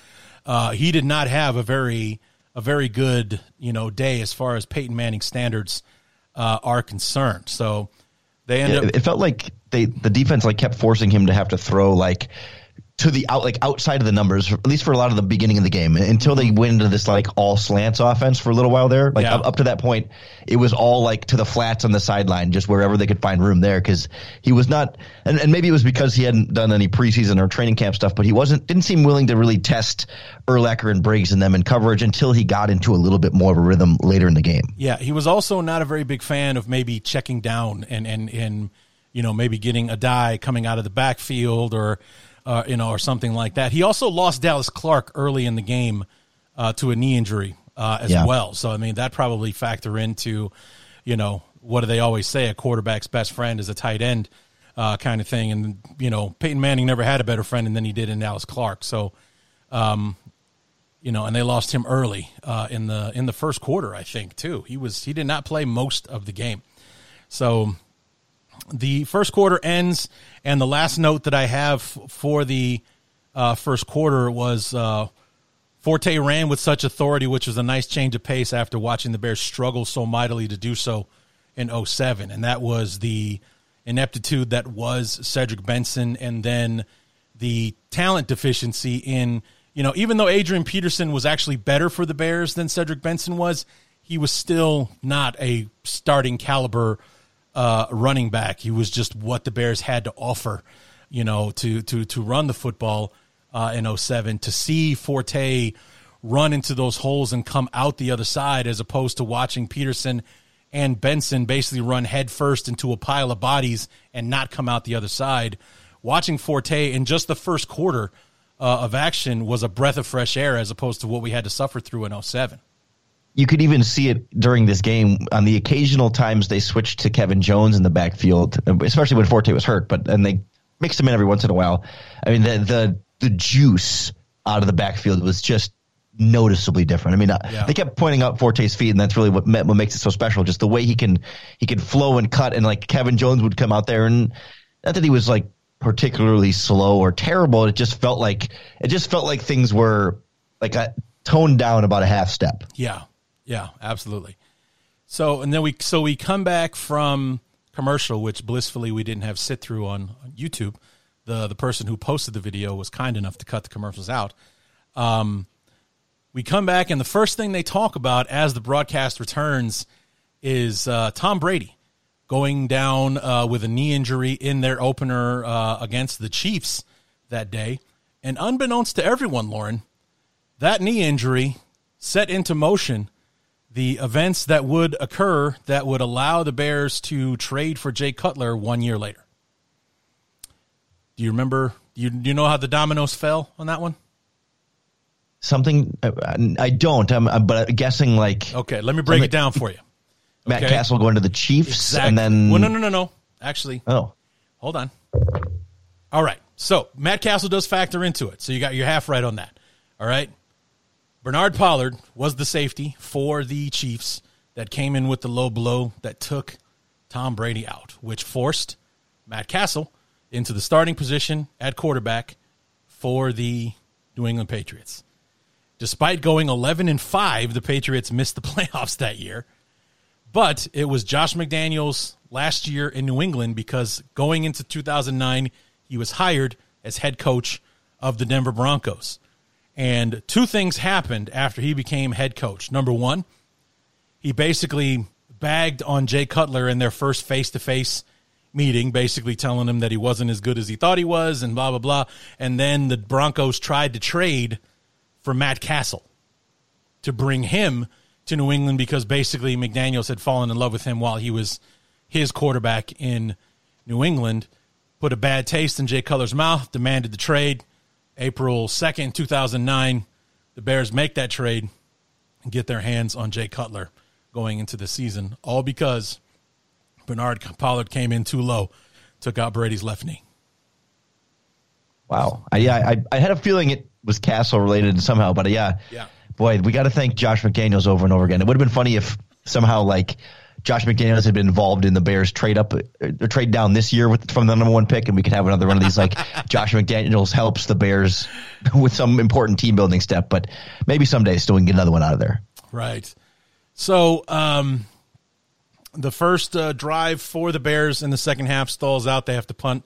uh, he did not have a very a very good you know day as far as Peyton Manning standards uh, are concerned. So they ended yeah, up. It felt like they the defense like kept forcing him to have to throw like to the out like outside of the numbers, at least for a lot of the beginning of the game, until they went into this like all slants offense for a little while there. Like Yeah. up, up to that point, it was all like to the flats on the sideline, just wherever they could find room there. Because he was not, and, and maybe it was because he hadn't done any preseason or training camp stuff, but he wasn't didn't seem willing to really test Urlacher and Briggs and them in coverage until he got into a little bit more of a rhythm later in the game. Yeah, he was also not a very big fan of maybe checking down and and and you know maybe getting Addai coming out of the backfield or uh, you know or something like that. He also lost Dallas Clark early in the game uh, to a knee injury uh, as Yeah. well. So I mean that probably factor into you know what do they always say a quarterback's best friend is a tight end uh, kind of thing. And you know Peyton Manning never had a better friend than he did in Dallas Clark. So you know, and they lost him early uh, in the in the first quarter, I think, too. He was he did not play most of the game, so the first quarter ends, and the last note that I have for the uh, first quarter was uh, Forte ran with such authority, which was a nice change of pace after watching the Bears struggle so mightily to do so in 07. and that was the ineptitude that was Cedric Benson, and then the talent deficiency in you know even though Adrian Peterson was actually better for the Bears than Cedric Benson was, he was still not a starting caliber uh, running back. He was just what the Bears had to offer, you know, to to to run the football uh, in 07. To see Forte run into those holes and come out the other side, as opposed to watching Peterson and Benson basically run headfirst into a pile of bodies and not come out the other side. Watching Forte in just the first quarter uh, of action was a breath of fresh air as opposed to what we had to suffer through in 07. You could even see it during this game on the occasional times they switched to Kevin Jones in the backfield, especially when Forte was hurt. But and they mixed him in every once in a while. I mean, the the the juice out of the backfield was just noticeably different. I mean, uh Yeah. they kept pointing out Forte's feet, and that's really what what makes it so special. Just the way he can he can flow and cut, and like Kevin Jones would come out there, and not that he was like particularly slow or terrible. It just felt like it just felt like things were like a, toned down about a half step. Yeah, yeah, absolutely. So and then we so we come back from commercial, which blissfully we didn't have sit through on, on YouTube. The the person who posted the video was kind enough to cut the commercials out. Um, we come back and the first thing they talk about as the broadcast returns is uh, Tom Brady going down uh, with a knee injury in their opener uh, against the Chiefs that day. And unbeknownst to everyone, Lorin, that knee injury set into motion the events that would occur that would allow the Bears to trade for Jay Cutler one year later. Do you remember? Do you, you know how the dominoes fell on that one? Something uh, I don't, I'm, I'm but guessing like Okay, let me break it down for you. Matt okay. Cassel going to the Chiefs, Exactly. and then well, no, no, no, no. Actually, oh, hold on. All right. So Matt Cassel does factor into it. So you got your half right on that. All right. Bernard Pollard was the safety for the Chiefs that came in with the low blow that took Tom Brady out, which forced Matt Cassel into the starting position at quarterback for the New England Patriots. Despite going 11 and 5, the Patriots missed the playoffs that year. But it was Josh McDaniels last year in New England because going into 2009, he was hired as head coach of the Denver Broncos. And two things happened after he became head coach. Number one, he basically bagged on Jay Cutler in their first face to face meeting, basically telling him that he wasn't as good as he thought he was and blah, blah, blah. And then the Broncos tried to trade for Matt Cassel to bring him to New England because basically McDaniels had fallen in love with him while he was his quarterback in New England. Put a bad taste in Jay Cutler's mouth, demanded the trade. April 2nd, 2009, the Bears make that trade and get their hands on Jay Cutler going into the season, all because Bernard Pollard came in too low, took out Brady's left knee. wow, I, yeah, I, I had a feeling it was Cassel related somehow, but uh, yeah, Yeah. boy, we got to thank Josh McDaniels over and over again. It would have been funny if somehow like Josh McDaniels had been involved in the Bears trade up, uh, trade down this year with from the number one pick, and we could have another one of these like Josh McDaniels helps the Bears with some important team building step. But maybe someday still we can get another one out of there. Right. So, um, the first uh, drive for the Bears in the second half stalls out. They have to punt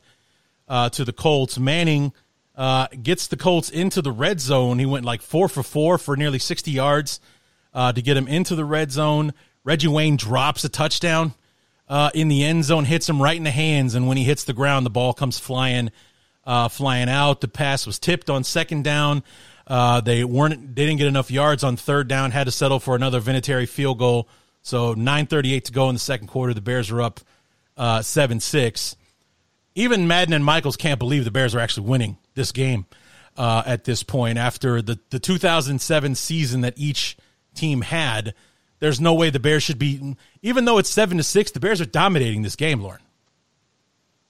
uh, to the Colts. Manning uh, gets the Colts into the red zone. He went like four for four for nearly 60 yards uh, to get him into the red zone. Reggie Wayne drops a touchdown uh, in the end zone, hits him right in the hands, and when he hits the ground, the ball comes flying, uh, flying out. The pass was tipped on second down. Uh, they weren't, they didn't get enough yards on third down. Had to settle for another Vinatieri field goal. So nine thirty eight to go in the second quarter. The Bears are up uh, seven six. Even Madden and Michaels can't believe the Bears are actually winning this game uh, at this point after the the 2007 season that each team had. There's no way the Bears should be, even though it's seven to six. The Bears are dominating this game, Lorin.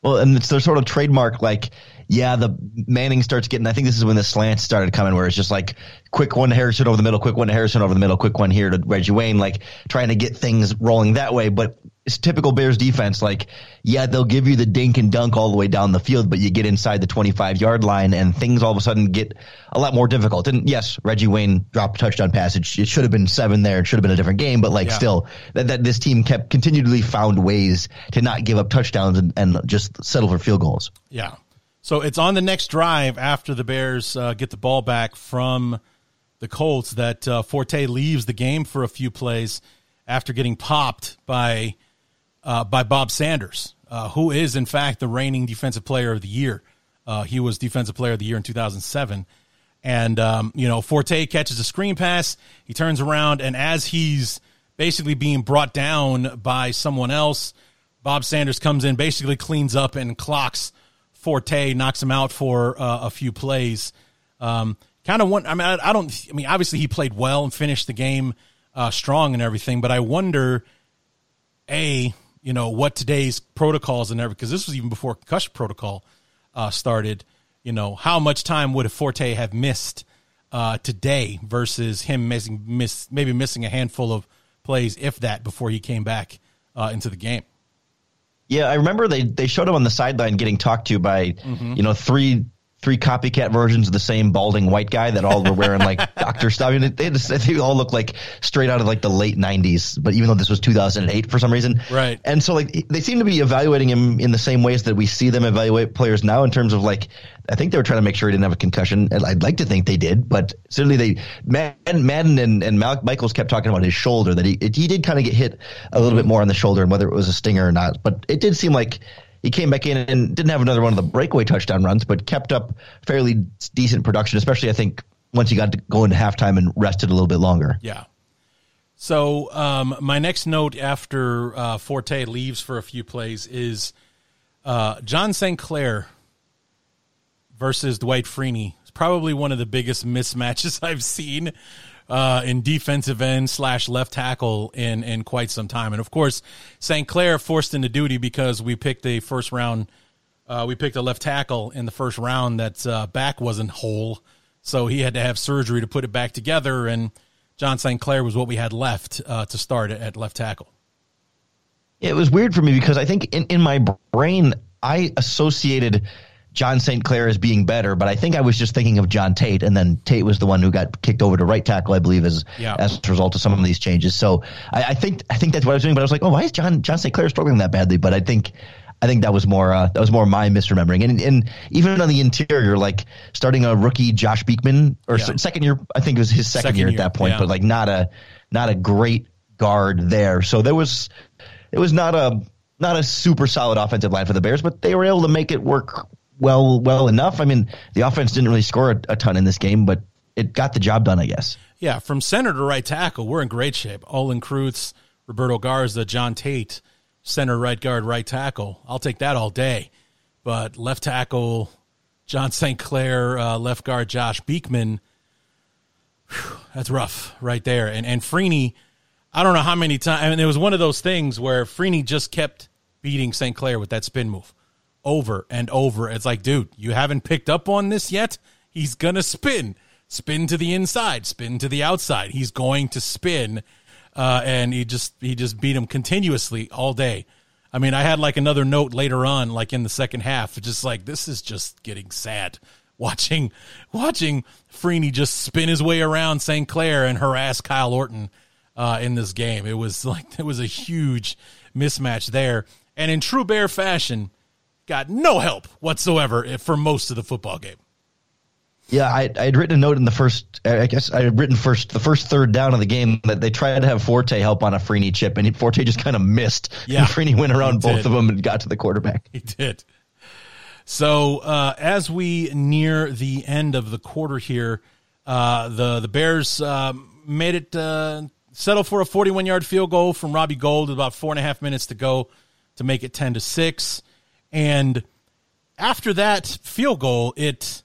Well, and it's their sort of trademark, like, yeah, the Manning starts getting. I think this is when the slants started coming, where it's just like quick one to Harrison over the middle, quick one to Harrison over the middle, quick one here to Reggie Wayne, like trying to get things rolling that way. But it's typical Bears defense. Like, yeah, they'll give you the dink and dunk all the way down the field, but you get inside the 25 yard line and things all of a sudden get a lot more difficult. And yes, Reggie Wayne dropped a touchdown passage. It should have been seven there. It should have been a different game, but like yeah. still that, that this team kept continually found ways to not give up touchdowns and, and just settle for field goals. Yeah. So it's on the next drive after the Bears uh, get the ball back from the Colts that uh, Forte leaves the game for a few plays after getting popped by uh, by Bob Sanders, uh, who is in fact the reigning defensive player of the year. Uh, he was defensive player of the year in 2007. And, um, you know, Forte catches a screen pass. He turns around, and as he's basically being brought down by someone else, Bob Sanders comes in, basically cleans up and clocks Forte, knocks him out for uh, a few plays. Um, kind of want, I mean, I, I, don't, I mean, obviously he played well and finished the game uh, strong and everything, but I wonder, A, you know what today's protocols and everything because this was even before concussion protocol uh, started. You know how much time would a Forte have missed uh, today versus him missing miss maybe missing a handful of plays if that before he came back uh, into the game. Yeah, I remember they they showed him on the sideline getting talked to by mm-hmm. you know three three copycat versions of the same balding white guy that all were wearing like doctor stuff. I mean, they, just, they all look like straight out of like the late '90s. But even though this was 2008 for some reason, right? And so like they seem to be evaluating him in the same ways that we see them evaluate players now in terms of like I think they were trying to make sure he didn't have a concussion. I'd like to think they did, but certainly they Madden, Madden and and Michaels kept talking about his shoulder that he he did kind of get hit a little bit more on the shoulder and whether it was a stinger or not. But it did seem like he came back in and didn't have another one of the breakaway touchdown runs, but kept up fairly decent production, especially I think once he got to go into halftime and rested a little bit longer. Yeah. So um, my next note after uh, Forte leaves for a few plays is uh, John St. Clair versus Dwight Freeney. It's probably one of the biggest mismatches I've seen uh, in defensive end slash left tackle in in quite some time. And of course, St. Clair forced into duty because we picked a first round. Uh, we picked a left tackle in the first round that uh, back wasn't whole, so he had to have surgery to put it back together. And John St. Clair was what we had left uh, to start at left tackle. It was weird for me because I think in, in my brain I associated John St. Clair as being better, but I think I was just thinking of John Tait, and then Tait was the one who got kicked over to right tackle, I believe, as yeah. as a result of some of these changes. So I, I, think I think that's what I was doing. But I was like, oh, why is John John St. Clair struggling that badly? But I think I think that was more uh, that was more my misremembering. And and even on the interior, like starting a rookie Josh Beekman or yeah. second year, I think it was his second, second year, year, at that point, yeah. but like not a not a great guard there. So there was it was not a not a super solid offensive line for the Bears, but they were able to make it work well well enough. I mean, the offense didn't really score a, a ton in this game, but it got the job done, I guess. Yeah, from center to right tackle, we're in great shape. Olin Kreutz, Roberto Garza, John Tait, center, right guard, right tackle. I'll take that all day. But left tackle, John St. Clair, uh, left guard, Josh Beekman. Whew, that's rough right there. And and Freeney, I don't know how many times. I mean, it was one of those things where Freeney just kept beating St. Clair with that spin move over and over. It's like, dude, you haven't picked up on this yet? He's going to spin, spin to the inside, spin to the outside. He's going to spin. Uh, and he just, he just beat him continuously all day. I mean, I had like another note later on, like in the second half, just like, this is just getting sad watching, watching Freeney just spin his way around St. Clair and harass Kyle Orton uh, in this game. It was like there was a huge mismatch there, and in true Bear fashion, got no help whatsoever for most of the football game. Yeah, I I had written a note in the first. I guess I had written first the first third down of the game that they tried to have Forte help on a Freeney chip, and Forte just kind of missed. Yeah, and Freeney went around both of them and got to the quarterback. He did. So uh, as we near the end of the quarter here, uh, the the Bears uh, made it uh, settle for a 41 yard field goal from Robbie Gould with about four and a half minutes to go to make it 10 to six, and after that field goal, it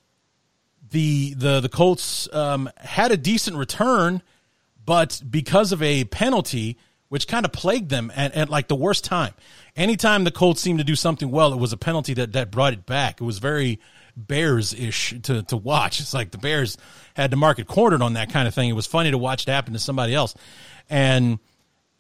the the the Colts um, had a decent return, but because of a penalty, which kind of plagued them at, at like the worst time. Anytime the Colts seemed to do something well, it was a penalty that that brought it back. It was very Bears ish to to watch. It's like the Bears had to market cornered on that kind of thing. It was funny to watch it happen to somebody else, and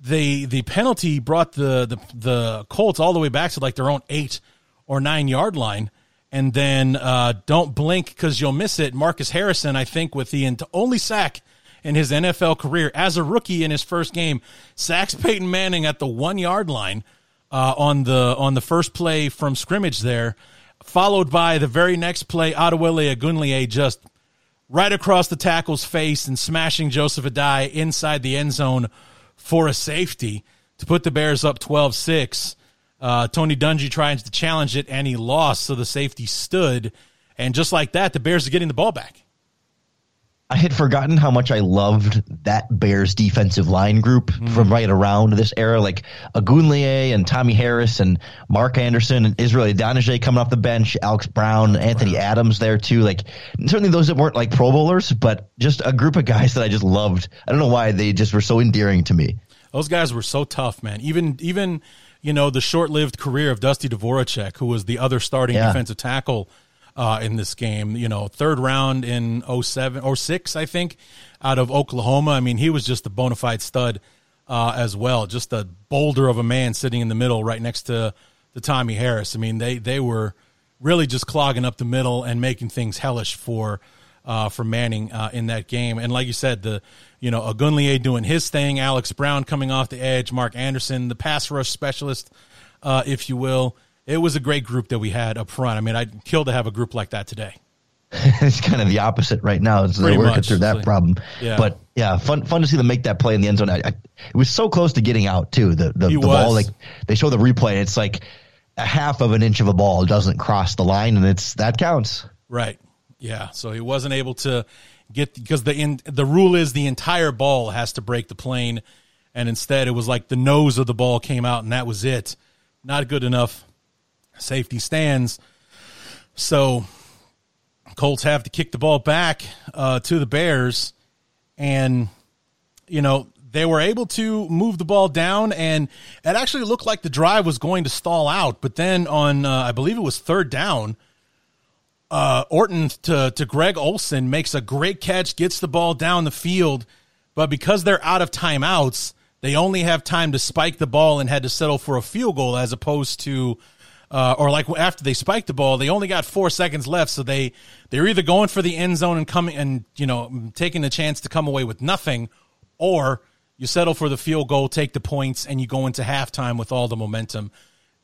the the penalty brought the the the Colts all the way back to like their own eight or nine yard line and then uh, don't blink because you'll miss it. Marcus Harrison, I think, with the only sack in his NFL career as a rookie in his first game, sacks Peyton Manning at the one yard line uh, on the on the first play from scrimmage there, followed by the very next play, Adewale Ogunleye just right across the tackle's face and smashing Joseph Addai inside the end zone for a safety to put the Bears up 12 6. Uh, Tony Dungy tries to challenge it and he lost, so the safety stood. And just like that, the Bears are getting the ball back. I had forgotten how much I loved that Bears defensive line group mm. from right around this era, like Ogunleye and Tommy Harris and Mark Anderson and Israel Idonije coming off the bench, Alex Brown, Anthony Adams there too. Like certainly those that weren't like Pro Bowlers, but just a group of guys that I just loved. I don't know why they just were so endearing to me. Those guys were so tough, man. Even even you know, the short lived career of Dusty Dvoracek, who was the other starting yeah. defensive tackle uh, in this game. You know, third round in 07 or 6, I think, out of Oklahoma. I mean, he was just a bona fide stud uh, as well. Just a boulder of a man sitting in the middle right next to the Tommy Harris. I mean, they, they were really just clogging up the middle and making things hellish for uh, for Manning uh, in that game. And like you said, the you know Ogunleye doing his thing, Alex Brown coming off the edge, Mark Anderson, the pass rush specialist, uh, if you will. It was a great group that we had up front. I mean, I'd kill to have a group like that today. it's kind of the opposite right now. It's they're working much. through that problem. Yeah. But yeah, fun fun to see them make that play in the end zone. I, I, it was so close to getting out too. The the, the ball like they show the replay. It's like a half of an inch of a ball doesn't cross the line, and it's that counts. Right. Yeah, so he wasn't able to get because the in, the rule is the entire ball has to break the plane, and instead it was like the nose of the ball came out and that was it. Not good enough. Safety stands. So Colts have to kick the ball back uh, to the Bears, and you know they were able to move the ball down, and it actually looked like the drive was going to stall out. But then on, uh, I believe it was third down, uh, Orton to, to Greg Olsen makes a great catch, gets the ball down the field, but because they're out of timeouts, they only have time to spike the ball and had to settle for a field goal as opposed to, uh, or like after they spiked the ball, they only got four seconds left, so they they're either going for the end zone and coming and you know taking the chance to come away with nothing, or you settle for the field goal, take the points, and you go into halftime with all the momentum.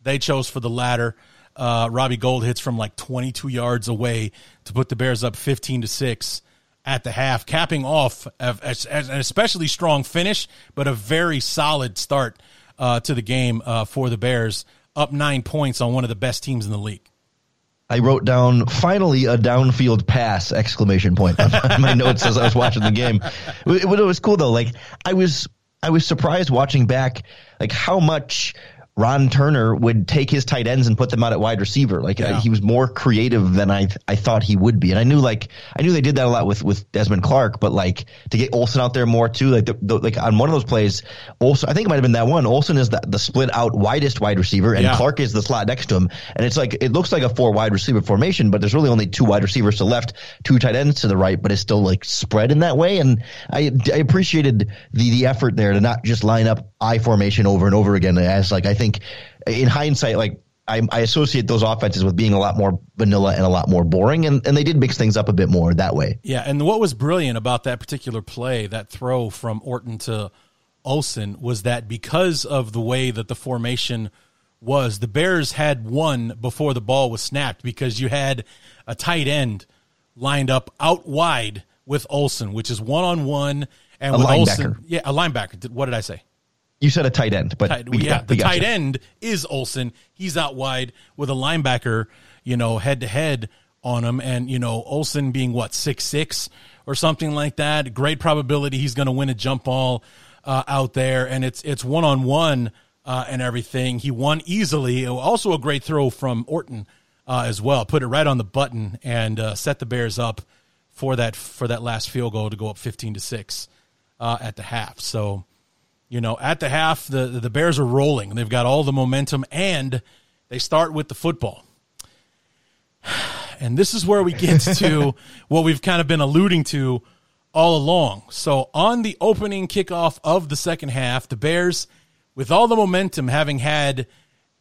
They chose for the latter. Uh, Robbie Gould hits from like 22 yards away to put the Bears up 15 to six at the half, capping off an especially strong finish, but a very solid start uh, to the game uh, for the Bears, up nine points on one of the best teams in the league. I wrote down finally a downfield pass exclamation point on my notes as I was watching the game. It, it was cool though. Like I was, I was surprised watching back, like how much Ron Turner would take his tight ends and put them out at wide receiver. Like uh, yeah. uh, he was more creative than I I thought he would be. And I knew like I knew they did that a lot with with Desmond Clark, but like to get Olsen out there more too. Like the, the, like on one of those plays, Olsen I think it might have been that one. Olsen is the, the split out widest wide receiver, and yeah. Clark is the slot next to him. And it's like it looks like a four wide receiver formation, but there's really only two wide receivers to left, two tight ends to the right, but it's still like spread in that way. And I I appreciated the the effort there to not just line up I formation over and over again as like I think in hindsight, like I, I, associate those offenses with being a lot more vanilla and a lot more boring, and, and they did mix things up a bit more that way. Yeah, and what was brilliant about that particular play, that throw from Orton to Olsen was that because of the way that the formation was, the Bears had won before the ball was snapped because you had a tight end lined up out wide with Olsen, which is one on one, and a with linebacker. Olsen, yeah, a linebacker. What did I say? You said a tight end, but Tight, we, yeah, the tight you. end is Olsen. He's out wide with a linebacker, you know, head to head on him, and you know, Olsen being what six six or something like that. Great probability he's going to win a jump ball uh, out there, and it's it's one on one and everything. He won easily. Also, a great throw from Orton uh, as well. Put it right on the button and uh, set the Bears up for that for that last field goal to go up fifteen to six uh, at the half. So you know, at the half, the the Bears are rolling. They've got all the momentum, and they start with the football. And this is where we get to what we've kind of been alluding to all along. So, on the opening kickoff of the second half, the Bears, with all the momentum, having had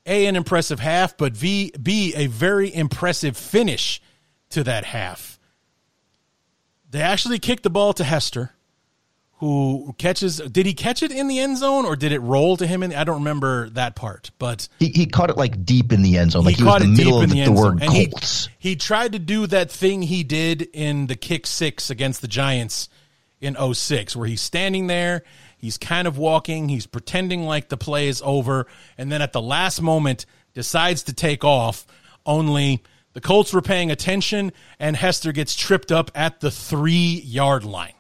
a an impressive half, but v b a very impressive finish to that half. They actually kicked the ball to Hester who catches did he catch it in the end zone or did it roll to him in I don't remember that part but He, he caught it like deep in the end zone, like he, caught was in it the middle deep of the, the word. And he- Colts. He, tried to do that thing he did in the kick 6 against the Giants in 06 where he's standing there he's kind of walking he's pretending like the play is over and then at the last moment decides to take off only the Colts were paying attention and Hester gets tripped up at the 3 yard line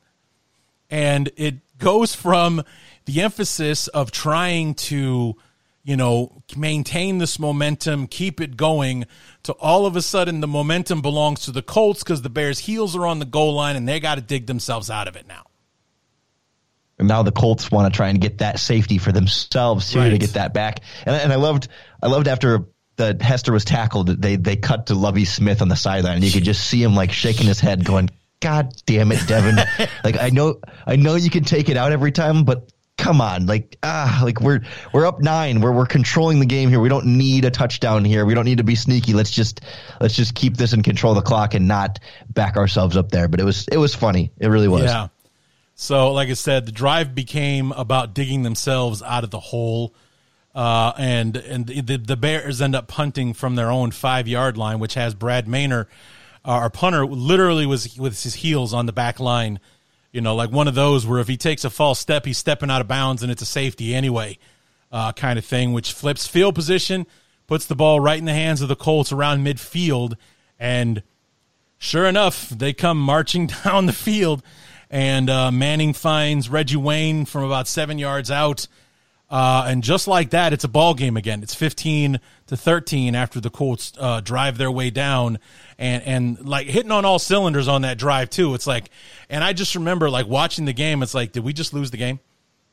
and it goes from the emphasis of trying to you know maintain this momentum keep it going to all of a sudden the momentum belongs to the colts because the bears heels are on the goal line and they got to dig themselves out of it now And now the Colts want to try and get that safety for themselves too to get that back. And, and I loved, I loved after the Hester was tackled, they they cut to Lovie Smith on the sideline, and you could just see him like shaking his head, going, "God damn it, Devin! like I know, I know you can take it out every time, but." Come on, like ah, like we're we're up nine. We're we're controlling the game here. We don't need a touchdown here. We don't need to be sneaky. Let's just let's just keep this and control the clock and not back ourselves up there. But it was it was funny. It really was. Yeah. So, like I said, the drive became about digging themselves out of the hole, uh, and and the the Bears end up punting from their own five yard line, which has Brad Maynard, our punter, literally was with his heels on the back line. You know, like one of those where if he takes a false step, he's stepping out of bounds, and it's a safety anyway, uh, kind of thing. Which flips field position, puts the ball right in the hands of the Colts around midfield, and Sure enough, they come marching down the field, and uh, Manning finds Reggie Wayne from about seven yards out. Uh, and just like that, it's a ball game again. It's 15 to 13 after the Colts uh, drive their way down and, and like hitting on all cylinders on that drive, too. It's like, and I just remember like watching the game. It's like, did we just lose the game?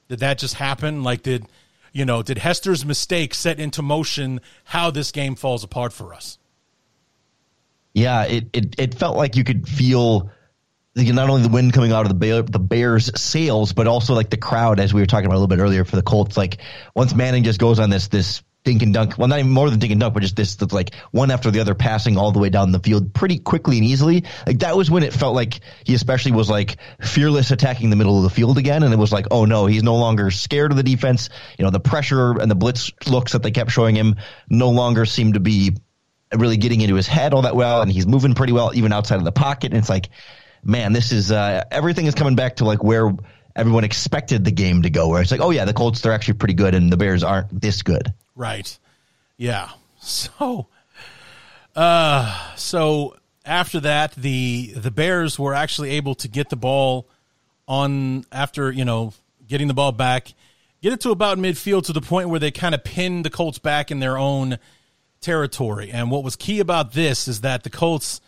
Did that just happen? Like, did, you know, did Hester's mistake set into motion how this game falls apart for us? Yeah, it, it, it felt like you could feel not only the wind coming out of the Bear, the Bears' sails, but also like the crowd, as we were talking about a little bit earlier for the Colts. Like once Manning just goes on this this dink and dunk, well, not even more than dink and dunk, but just this, like one after the other passing all the way down the field pretty quickly and easily. Like that was when it felt like he especially was like fearless attacking the middle of the field again, and it was like, oh no, he's no longer scared of the defense. You know, the pressure and the blitz looks that they kept showing him no longer seemed to be really getting into his head all that well, and he's moving pretty well even outside of the pocket. And it's like, man, this is uh, everything is coming back to like where everyone expected the game to go. Where it's like, oh yeah, the Colts they're actually pretty good, and the Bears aren't this good. Right. Yeah. So uh so after that the the Bears were actually able to get the ball on after, you know, getting the ball back, get it to about midfield to the point where they kind of pinned the Colts back in their own territory. And what was key about this is that the Colts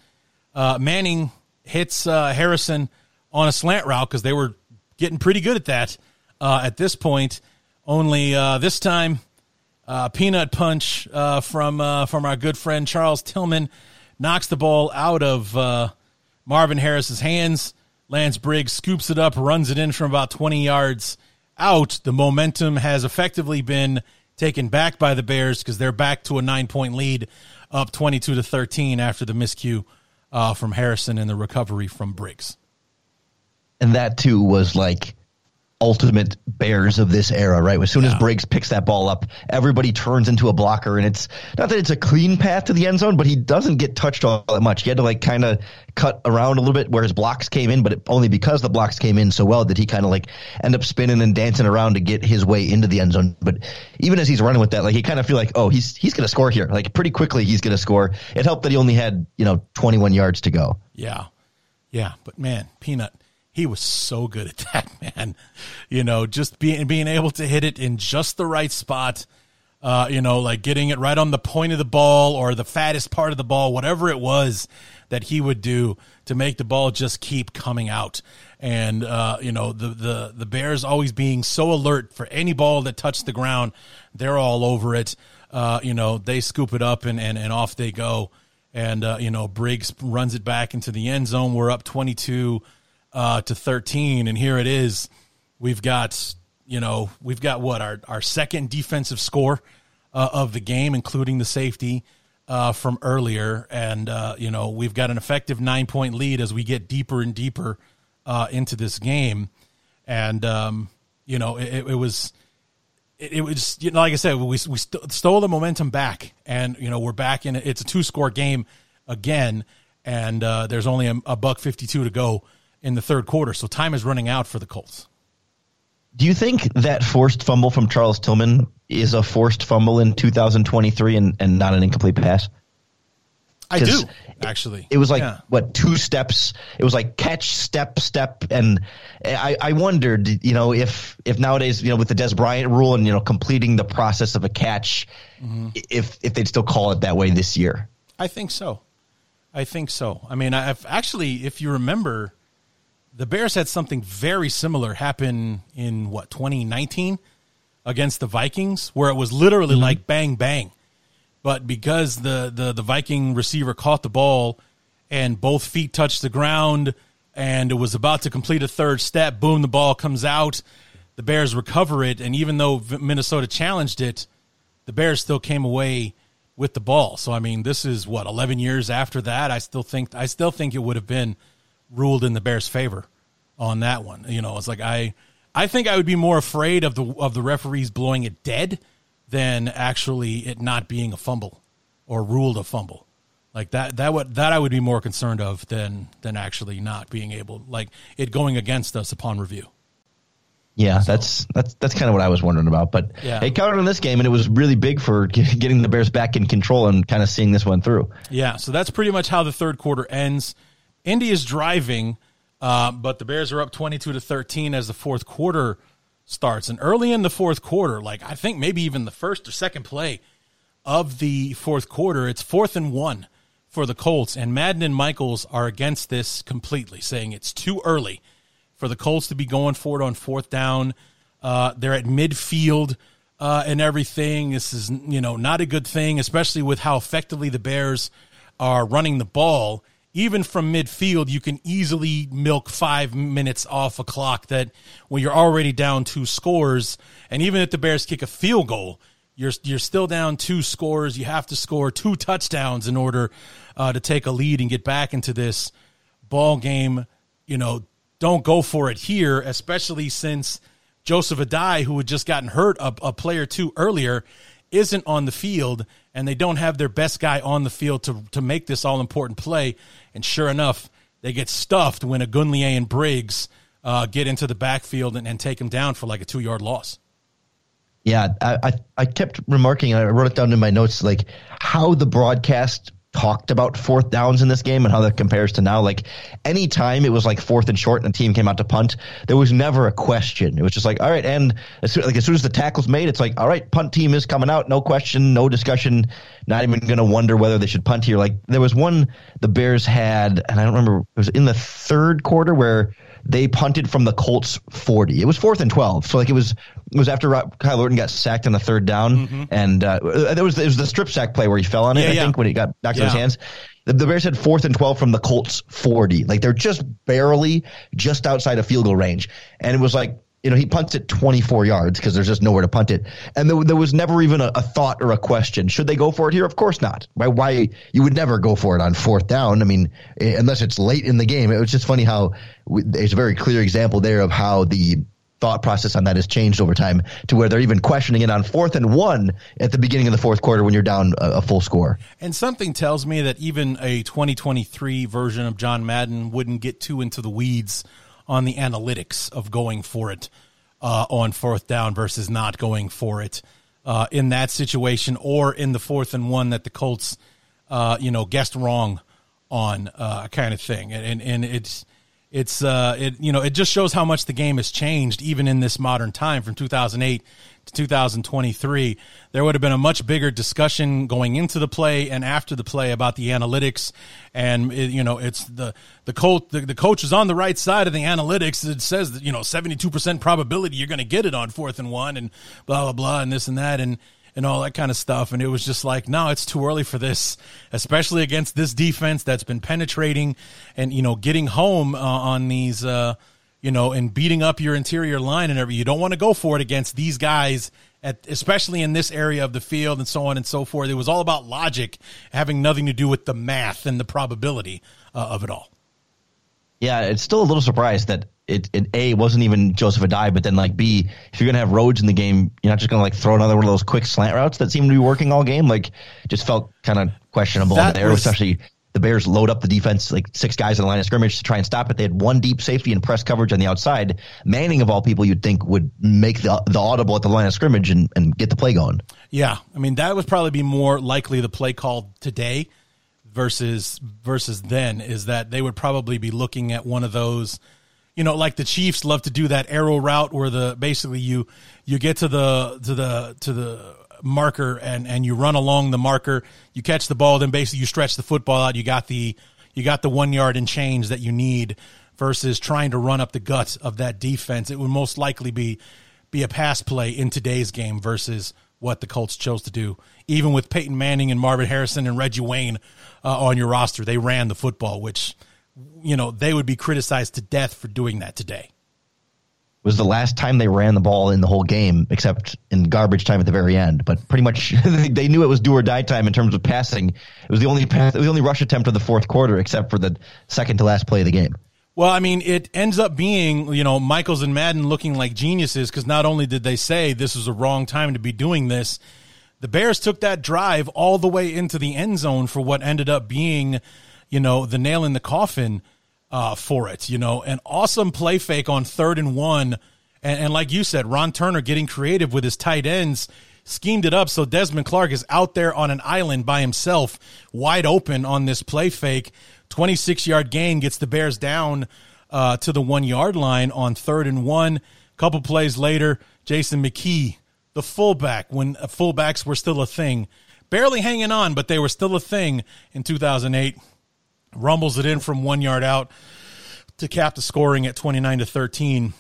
uh Manning hits uh Harrison on a slant route because they were getting pretty good at that uh at this point. Only uh this time uh, peanut punch uh, from uh, from our good friend Charles Tillman knocks the ball out of Marvin Harris's hands. Lance Briggs scoops it up, runs it in from about 20 yards out. The momentum has effectively been taken back by the Bears because they're back to a nine point lead, up 22 to 13 after the miscue uh, from Harrison and the recovery from Briggs. And that too was like ultimate bears of this era, right? As soon yeah. as Briggs picks that ball up, everybody turns into a blocker, and it's not that it's a clean path to the end zone, but he doesn't get touched all that much. He had to like kind of cut around a little bit where his blocks came in, but it, only because the blocks came in so well did he kind of like end up spinning and dancing around to get his way into the end zone. But even as he's running with that, like he kind of feel like, oh, he's he's going to score here. Like pretty quickly, he's going to score. It helped that he only had you know 21 yards to go. Yeah, yeah, but man, Peanut he was so good at that, man. You know, just being being able to hit it in just the right spot. Uh, you know, like getting it right on the point of the ball or the fattest part of the ball, whatever it was that he would do to make the ball just keep coming out. And uh, you know, the the the Bears always being so alert for any ball that touched the ground, they're all over it. Uh, you know, they scoop it up and and, and off they go. And uh, you know, Briggs runs it back into the end zone. We're up twenty two uh, to 13, and here it is. We've got you know we've got what our our second defensive score uh, of the game, including the safety uh, from earlier, and uh, you know we've got an effective nine point lead as we get deeper and deeper uh, into this game, and um, you know it, it was it, it, was you know like I said we we st- stole the momentum back, and you know we're back in it's a two score game again, and uh, there's only a, a buck fifty two to go in the third quarter. So time is running out for the Colts. Do you think that forced fumble from Charles Tillman is a forced fumble in 2023 and, and not an incomplete pass? I do actually. It, it was like yeah. what two steps? It was like catch, step, step, and I, I wondered, you know, if if nowadays, you know, with the Dez Bryant rule and you know completing the process of a catch, mm-hmm. if if they'd still call it that way this year. I think so. I think so. I mean, I've actually, if you remember, the Bears had something very similar happen in what 2019 against the Vikings, where it was literally mm-hmm. like bang bang, but because the, the the Viking receiver caught the ball and both feet touched the ground, and it was about to complete a third step, boom, the ball comes out. The Bears recover it, and even though Minnesota challenged it, the Bears still came away with the ball. So I mean, this is what 11 years after that. I still think I still think it would have been ruled in the Bears' favor on that one. You know, it's like I I think I would be more afraid of the of the referees blowing it dead than actually it not being a fumble or ruled a fumble. Like that that would that I would be more concerned of than than actually not being able like it going against us upon review. Yeah, so. that's that's that's kind of what I was wondering about. But yeah. it counted in this game, and it was really big for getting the Bears back in control and kind of seeing this one through. Yeah, so that's pretty much how the third quarter ends. Indy is driving, uh, but the Bears are up 22 to 13 as the fourth quarter starts. And early in the fourth quarter, like I think maybe even the first or second play of the fourth quarter, it's fourth and one for the Colts. And Madden and Michaels are against this completely, saying it's too early for the Colts to be going for it on fourth down. Uh, they're at midfield uh, and everything. This is, you know, not a good thing, especially with how effectively the Bears are running the ball even from midfield, you can easily milk five minutes off a clock that when you're already down two scores. And even if the Bears kick a field goal, you're, you're still down two scores. You have to score two touchdowns in order uh, to take a lead and get back into this ball game. You know, don't go for it here, especially since Joseph Addai, who had just gotten hurt a, a play or two earlier, isn't on the field and they don't have their best guy on the field to, to make this all important play. And sure enough, they get stuffed when Ogunleye and Briggs uh, get into the backfield and, and take him down for like a two yard loss. Yeah, I, I, I kept remarking, I wrote it down in my notes, like how the broadcast talked about fourth downs in this game and how that compares to now. Like anytime it was like fourth and short and the team came out to punt, there was never a question. It was just like, all right, and as soon, like as soon as the tackle's made, it's like, all right, punt team is coming out, no question, no discussion, not even to wonder whether they should punt here. Like there was one the Bears had, and I don't remember, it was in the third quarter where they punted from the Colts 40. It was fourth and 12. So like it was it was after Kyle Orton got sacked on the third down, mm-hmm. and uh, there was it was the strip sack play where he fell on it. Yeah, I yeah. think when he got knocked yeah. in his hands. The, the Bears had fourth and 12 from the Colts 40. Like they're just barely just outside of field goal range, and it was like you know, he punts it 24 yards because there's just nowhere to punt it. And there, there was never even a, a, thought or a question. Should they go for it here? Of course not. Why, why you would never go for it on fourth down? I mean, eh, unless it's late in the game. It was just funny how there's a very clear example there of how the thought process on that has changed over time to where they're even questioning it on fourth and one at the beginning of the fourth quarter when you're down a, a full score. And something tells me that even a 2023 version of John Madden wouldn't get too into the weeds on the analytics of going for it uh, on fourth down versus not going for it uh, in that situation or in the fourth and one that the Colts, uh, you know, guessed wrong on uh, kind of thing. And, and, it's, it's uh it you know it just shows how much the game has changed even in this modern time from 2008 to 2023 there would have been a much bigger discussion going into the play and after the play about the analytics and it, you know it's the the coach the, the coach is on the right side of the analytics it says that you know 72% probability you're going to get it on fourth and one and blah blah blah and this and that and and all that kind of stuff. And it was just like, no, it's too early for this, especially against this defense that's been penetrating and, you know, getting home uh, on these, uh, you know, and beating up your interior line and everything. You don't want to go for it against these guys, at, especially in this area of the field and so on and so forth. It was all about logic, having nothing to do with the math and the probability uh, of it all. Yeah, it's still a little surprised that it, it a wasn't even Joseph Addai, but then like B, if you're gonna have Rhodes in the game, you're not just gonna like throw another one of those quick slant routes that seem to be working all game. Like, just felt kind of questionable that there, was, especially the Bears load up the defense like six guys in the line of scrimmage to try and stop it. They had one deep safety and press coverage on the outside. Manning of all people, you'd think would make the the audible at the line of scrimmage and, and get the play going. Yeah, I mean that would probably be more likely the play called today versus versus then is that they would probably be looking at one of those you know, like the Chiefs love to do that arrow route where the basically you you get to the to the to the marker and and you run along the marker, you catch the ball, then basically you stretch the football out, you got the you got the one yard and change that you need versus trying to run up the guts of that defense. It would most likely be be a pass play in today's game versus what the Colts chose to do. Even with Peyton Manning and Marvin Harrison and Reggie Wayne uh, on your roster, they ran the football, which you know, they would be criticized to death for doing that today. Was the last time they ran the ball in the whole game, except in garbage time at the very end. But pretty much, they knew it was do or die time in terms of passing. It was the only pass, it was the only rush attempt of the fourth quarter, except for the second to last play of the game. Well, I mean, it ends up being, you know, Michaels and Madden looking like geniuses because not only did they say this was a wrong time to be doing this, the Bears took that drive all the way into the end zone for what ended up being you know, the nail in the coffin uh, for it. You know, an awesome play fake on third and one. And, and like you said, Ron Turner getting creative with his tight ends schemed it up so Desmond Clark is out there on an island by himself, wide open on this play fake. 26 yard gain gets the Bears down uh, to the one yard line on third and one. Couple plays later, Jason McKie, the fullback, when fullbacks were still a thing, barely hanging on, but they were still a thing in 2008 rumbles it in from one yard out to cap the scoring at 29 to 13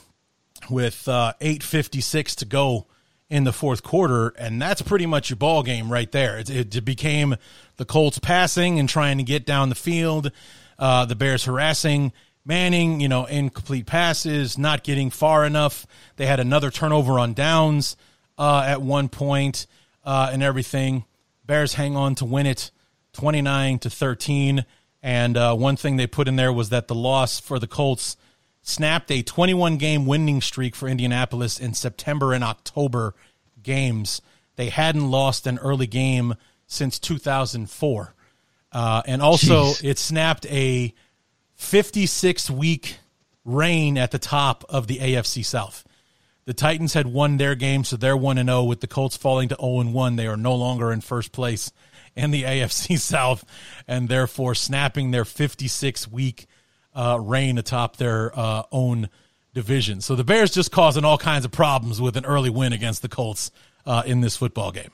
with uh, 8.56 to go in the fourth quarter. And that's pretty much your ball game right there. It, it became the Colts passing and trying to get down the field, uh, the Bears harassing. Manning, you know, incomplete passes, not getting far enough. They had another turnover on downs uh, at one point, uh, and everything. Bears hang on to win it 29 to 13. And uh, one thing they put in there was that the loss for the Colts snapped a 21 game winning streak for Indianapolis in September and October games. They hadn't lost an early game since 2004. Uh, and also, Jeez. it snapped a 56 week reign at the top of the AFC South. The Titans had won their game, so they're 1 0. With the Colts falling to 0 1, they are no longer in first place in the AFC South, and therefore snapping their 56 week uh, reign atop their uh, own division. So the Bears just causing all kinds of problems with an early win against the Colts uh, in this football game.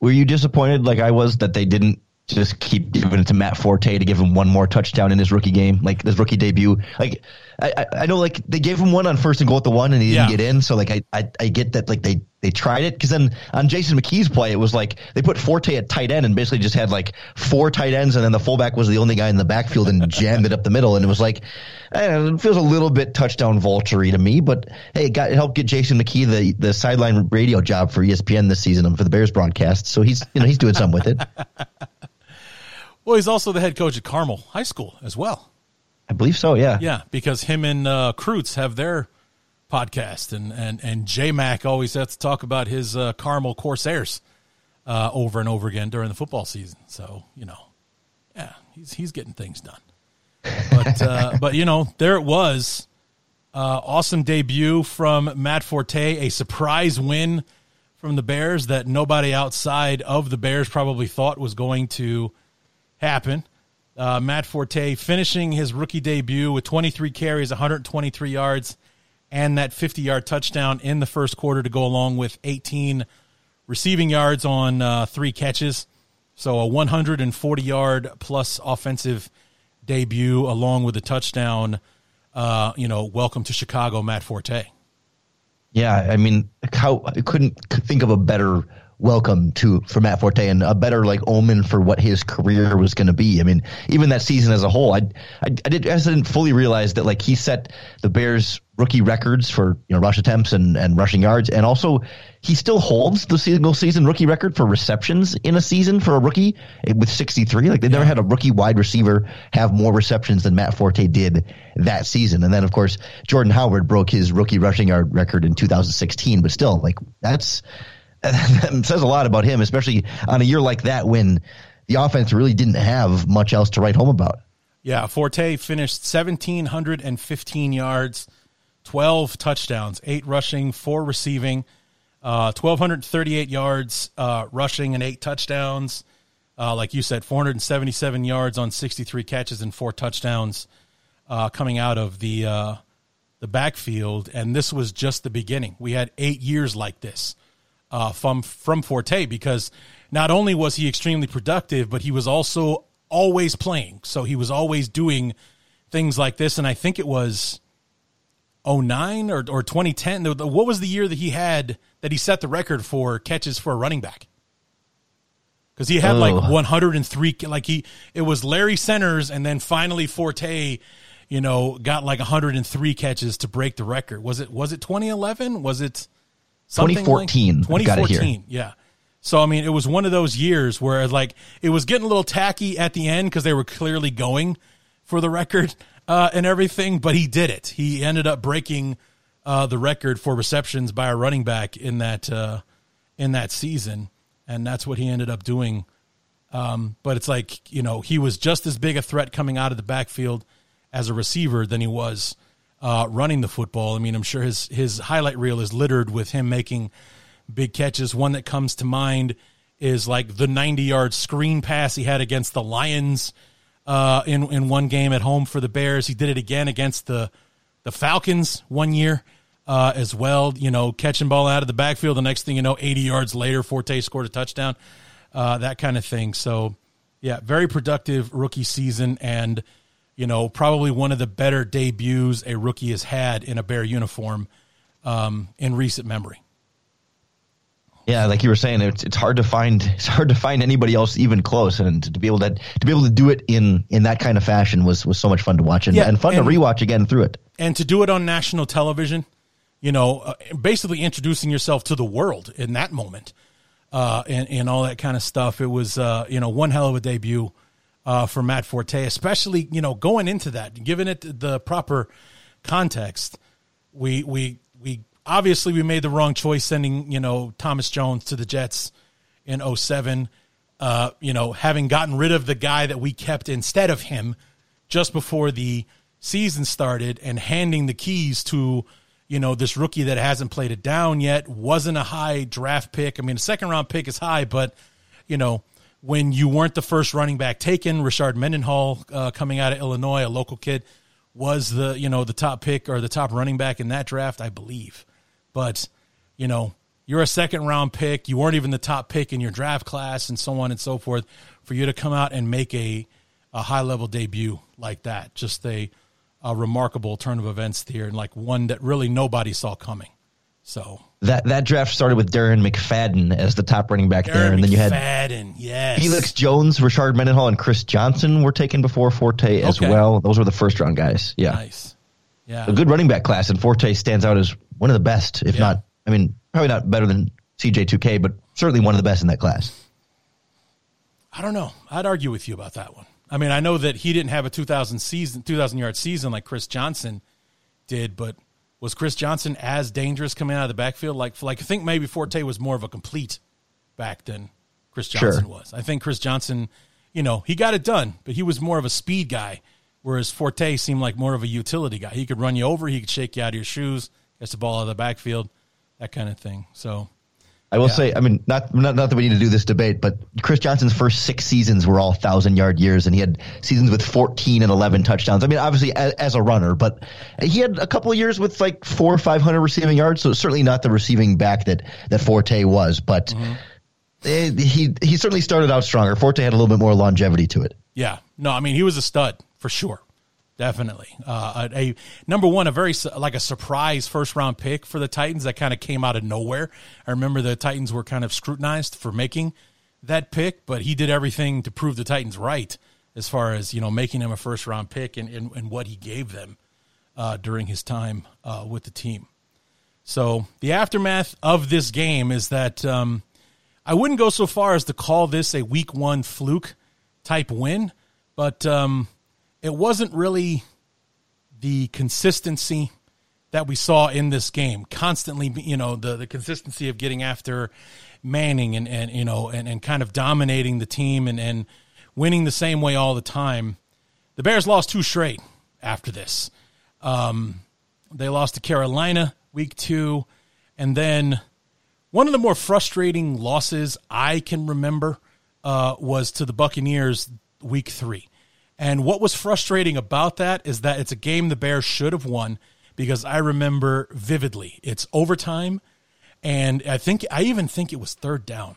Were you disappointed, like I was, that they didn't just keep giving it to Matt Forte to give him one more touchdown in his rookie game, like his rookie debut. Like I, I know, like they gave him one on first and goal at the one, and he didn't yeah. get in. So like I, I, I get that like they they tried it because then on Jason McKie's play, it was like they put Forte at tight end and basically just had like four tight ends, and then the fullback was the only guy in the backfield and jammed it up the middle, and it was like know, it feels a little bit touchdown vulture to me, but hey, it got it helped get Jason McKie the the sideline radio job for ESPN this season for the Bears broadcast, so he's you know he's doing something with it. Well, he's also the head coach at Carmel High School as well. I believe so. Yeah. Yeah, because him and uh, Kreutz have their podcast, and and and J Mac always has to talk about his uh, Carmel Corsairs uh, over and over again during the football season. So you know, yeah, he's he's getting things done. But uh, but you know, there it was. Uh, awesome debut from Matt Forte, a surprise win from the Bears that nobody outside of the Bears probably thought was going to happen. Uh, Matt Forte finishing his rookie debut with 23 carries, 123 yards, and that 50 yard touchdown in the first quarter to go along with 18 receiving yards on uh, three catches. So a 140 yard plus offensive debut along with a touchdown. Uh, you know, welcome to Chicago, Matt Forte. Yeah, I mean, how I couldn't think of a better welcome to for Matt Forte and a better like omen for what his career was going to be. I mean, even that season as a whole, I, I, I did I didn't fully realize that like he set the Bears rookie records for you know rush attempts and and rushing yards, and also he still holds the single season rookie record for receptions in a season for a rookie eh, with 63. Like they never had a rookie wide receiver have more receptions than Matt Forte did that season. And then of course Jordan Howard broke his rookie rushing yard record in 2016, but still like that's says a lot about him, especially on a year like that when the offense really didn't have much else to write home about. Yeah, Forte finished 1,715 yards, 12 touchdowns, eight rushing, four receiving, uh, 1,238 yards uh, rushing, and eight touchdowns. Uh, like you said, 477 yards on 63 catches and four touchdowns uh, coming out of the uh, the backfield. And this was just the beginning. We had eight years like this uh, from from Forte because not only was he extremely productive, but he was also always playing. So he was always doing things like this. And I think it was 09 or, or 2010. What was the year that he had that he set the record for catches for a running back? Because he had oh. like 103, like he, it was Larry Centers and then finally Forte, you know, got like 103 catches to break the record. Was it, was it 2011? Was it, 2014. Like 2014. Yeah. So I mean, it was one of those years where like it was getting a little tacky at the end because they were clearly going for the record uh, and everything, but he did it. He ended up breaking uh, the record for receptions by a running back in that uh, in that season, and that's what he ended up doing. Um, but it's like you know he was just as big a threat coming out of the backfield as a receiver than he was uh, running the football. I mean, I'm sure his his highlight reel is littered with him making big catches. One that comes to mind is like the 90 yard screen pass he had against the Lions uh, in in one game at home for the Bears. He did it again against the the Falcons one year uh, as well. You know, catching ball out of the backfield. The next thing you know, 80 yards later, Forte scored a touchdown. Uh, that kind of thing. So, yeah, very productive rookie season and you know, probably one of the better debuts a rookie has had in a Bear uniform um, in recent memory. Yeah, like you were saying, it's it's hard to find it's hard to find anybody else even close, and to, be able to to be able to do it in in that kind of fashion was was so much fun to watch and, yeah, and fun and, to rewatch again through it. And to do it on national television, you know, uh, basically introducing yourself to the world in that moment, uh, and and all that kind of stuff. It was uh, you know one hell of a debut uh, for Matt Forte, especially you know going into that, giving it the proper context. We we we obviously we made the wrong choice sending you know Thomas Jones to the Jets in 07. Uh, you know, having gotten rid of the guy that we kept instead of him just before the season started and handing the keys to you know this rookie that hasn't played it down yet wasn't a high draft pick. I mean, a second round pick is high, but you know when you weren't the first running back taken. Rashard Mendenhall, uh, coming out of Illinois, a local kid, was the you know the top pick or the top running back in that draft, I believe. But you know, you're a second round pick. You weren't even the top pick in your draft class, and so on and so forth. For you to come out and make a a high level debut like that, just a a remarkable turn of events here, and like one that really nobody saw coming. So that that draft started with Darren McFadden as the top running back Darren there, and then you had McFadden, yes, Felix Jones, Rashard Mendenhall, and Chris Johnson were taken before Forte as okay. well. Those were the first round guys. Yeah, nice. Yeah, a good running back class, and Forte stands out as one of the best, if yeah. not, I mean, probably not better than CJ2K, but certainly one of the best in that class. I don't know. I'd argue with you about that one. I mean, I know that he didn't have a 2000 season, 2000 yard season like Chris Johnson did, but Was Chris Johnson as dangerous coming out of the backfield? Like, like I think maybe Forte was more of a complete back than Chris Johnson sure. was. I think Chris Johnson, you know, he got it done, but he was more of a speed guy, whereas Forte seemed like more of a utility guy. He could run you over, he could shake you out of your shoes, gets the ball out of the backfield, that kind of thing. So I will yeah. say, I mean, not, not not that we need to do this debate, but Chris Johnson's first six seasons were all thousand yard years, and he had seasons with fourteen and eleven touchdowns. I mean, obviously as, as a runner, but he had a couple of years with like four or five hundred receiving yards. So certainly not the receiving back that that Forte was, but mm-hmm. it, he he certainly started out stronger. Forte had a little bit more longevity to it. Yeah, no, I mean he was a stud for sure. Definitely, uh, a, number one, a very like a surprise first round pick for the Titans that kind of came out of nowhere. I remember the Titans were kind of scrutinized for making that pick, but he did everything to prove the Titans right as far as you know making him a first round pick and, and, and what he gave them uh, during his time uh, with the team. So the aftermath of this game is that um, I wouldn't go so far as to call this a week one fluke type win, but um, it wasn't really the consistency that we saw in this game. Constantly, you know, the, the consistency of getting after Manning and, and you know, and, and kind of dominating the team and, and winning the same way all the time. The Bears lost two straight after this. Um, they lost to Carolina week two. And then one of the more frustrating losses I can remember uh, was to the Buccaneers week three. And what was frustrating about that is that it's a game the Bears should have won because I remember vividly. It's overtime, and I think I even think it was third down.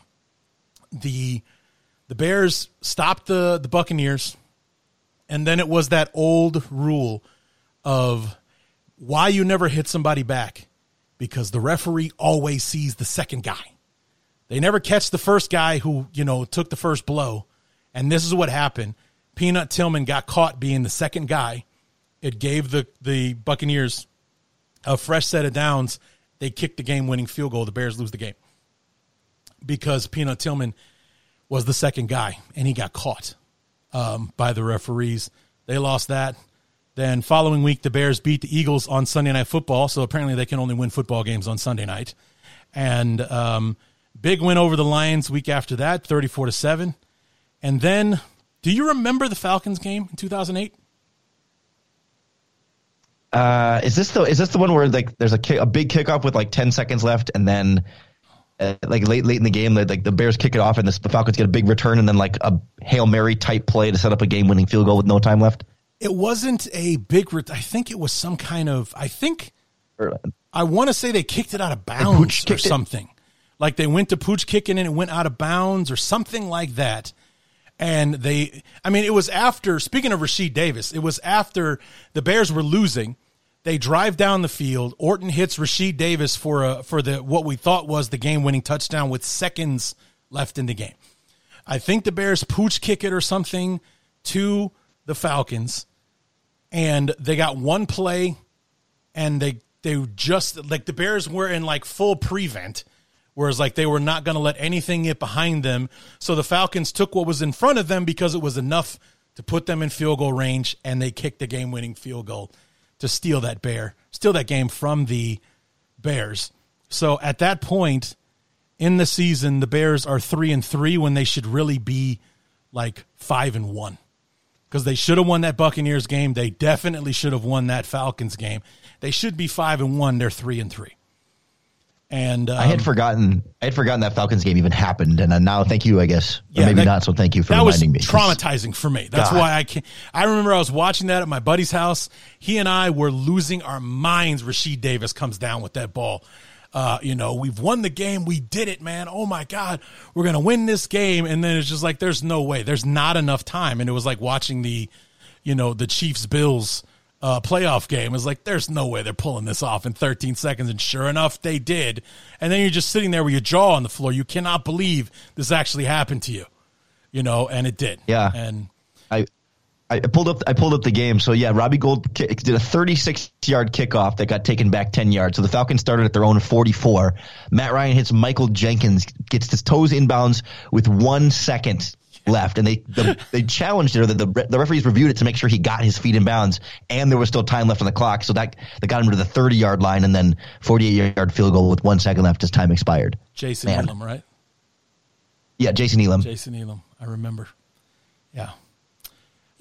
The the Bears stopped the the Buccaneers, and then it was that old rule of why you never hit somebody back because the referee always sees the second guy. They never catch the first guy who, you know, took the first blow. And this is what happened. Peanut Tillman got caught being the second guy. It gave the, the Buccaneers a fresh set of downs. They kicked the game winning field goal. The Bears lose the game because Peanut Tillman was the second guy and he got caught um, by the referees. They lost that. Then following week, the Bears beat the Eagles on Sunday Night Football. So apparently they can only win football games on Sunday night. And um, big win over the Lions week after that, 34 to 7. And then do you remember the Falcons game in 2008? Uh, is this the is this the one where like there's a kick, a big kickoff with like 10 seconds left and then uh, like late late in the game like the Bears kick it off and the, the Falcons get a big return and then like a Hail Mary type play to set up a game winning field goal with no time left? It wasn't a big I think it was some kind of I think I want to say they kicked it out of bounds or something. It. Like they went to Pooch kicking and it went out of bounds or something like that and they I mean it was after speaking of Rashied Davis, it was after the Bears were losing. They drive down the field. Orton hits Rashied Davis for a for the what we thought was the game winning touchdown with seconds left in the game. I think the Bears pooch kick it or something to the Falcons, and they got one play, and they they just like the Bears were in like full prevent Whereas, like, they were not going to let anything get behind them. So the Falcons took what was in front of them because it was enough to put them in field goal range, and they kicked the game winning field goal to steal that bear, steal that game from the Bears. So at that point in the season, the Bears are three and three when they should really be like five and one. Because they should have won that Buccaneers game. They definitely should have won that Falcons game. They should be five and one. They're three and three. And um, I had um, forgotten, I had forgotten that Falcons game even happened, and uh, now thank you, I guess, yeah, maybe that, not. So thank you for reminding me. Traumatizing for me. That's God. why I can't. I remember I was watching that at my buddy's house. He and I were losing our minds. Rashied Davis comes down with that ball. Uh, you know, we've won the game. We did it, man. Oh my God, we're gonna win this game. And then it's just like, there's no way. There's not enough time. And it was like watching the, you know, the Chiefs Bills uh, playoff game. Is like, there's no way they're pulling this off in 13 seconds. And sure enough, they did. And then you're just sitting there with your jaw on the floor. You cannot believe this actually happened to you, you know, and it did. Yeah. And I, I pulled up. I pulled up the game. So yeah, Robbie Gould did a 36 yard kickoff that got taken back 10 yards. So the Falcons started at their own 44. Matt Ryan hits Michael Jenkins, gets his toes inbounds with one second left, and they the, they challenged it, or the, the the referees reviewed it to make sure he got his feet in bounds, and there was still time left on the clock, so that they got him to the 30 yard line, and then 48 yard field goal with one second left as time expired. Jason Man. Elam, right? Yeah, Jason Elam. Jason Elam, I remember. Yeah,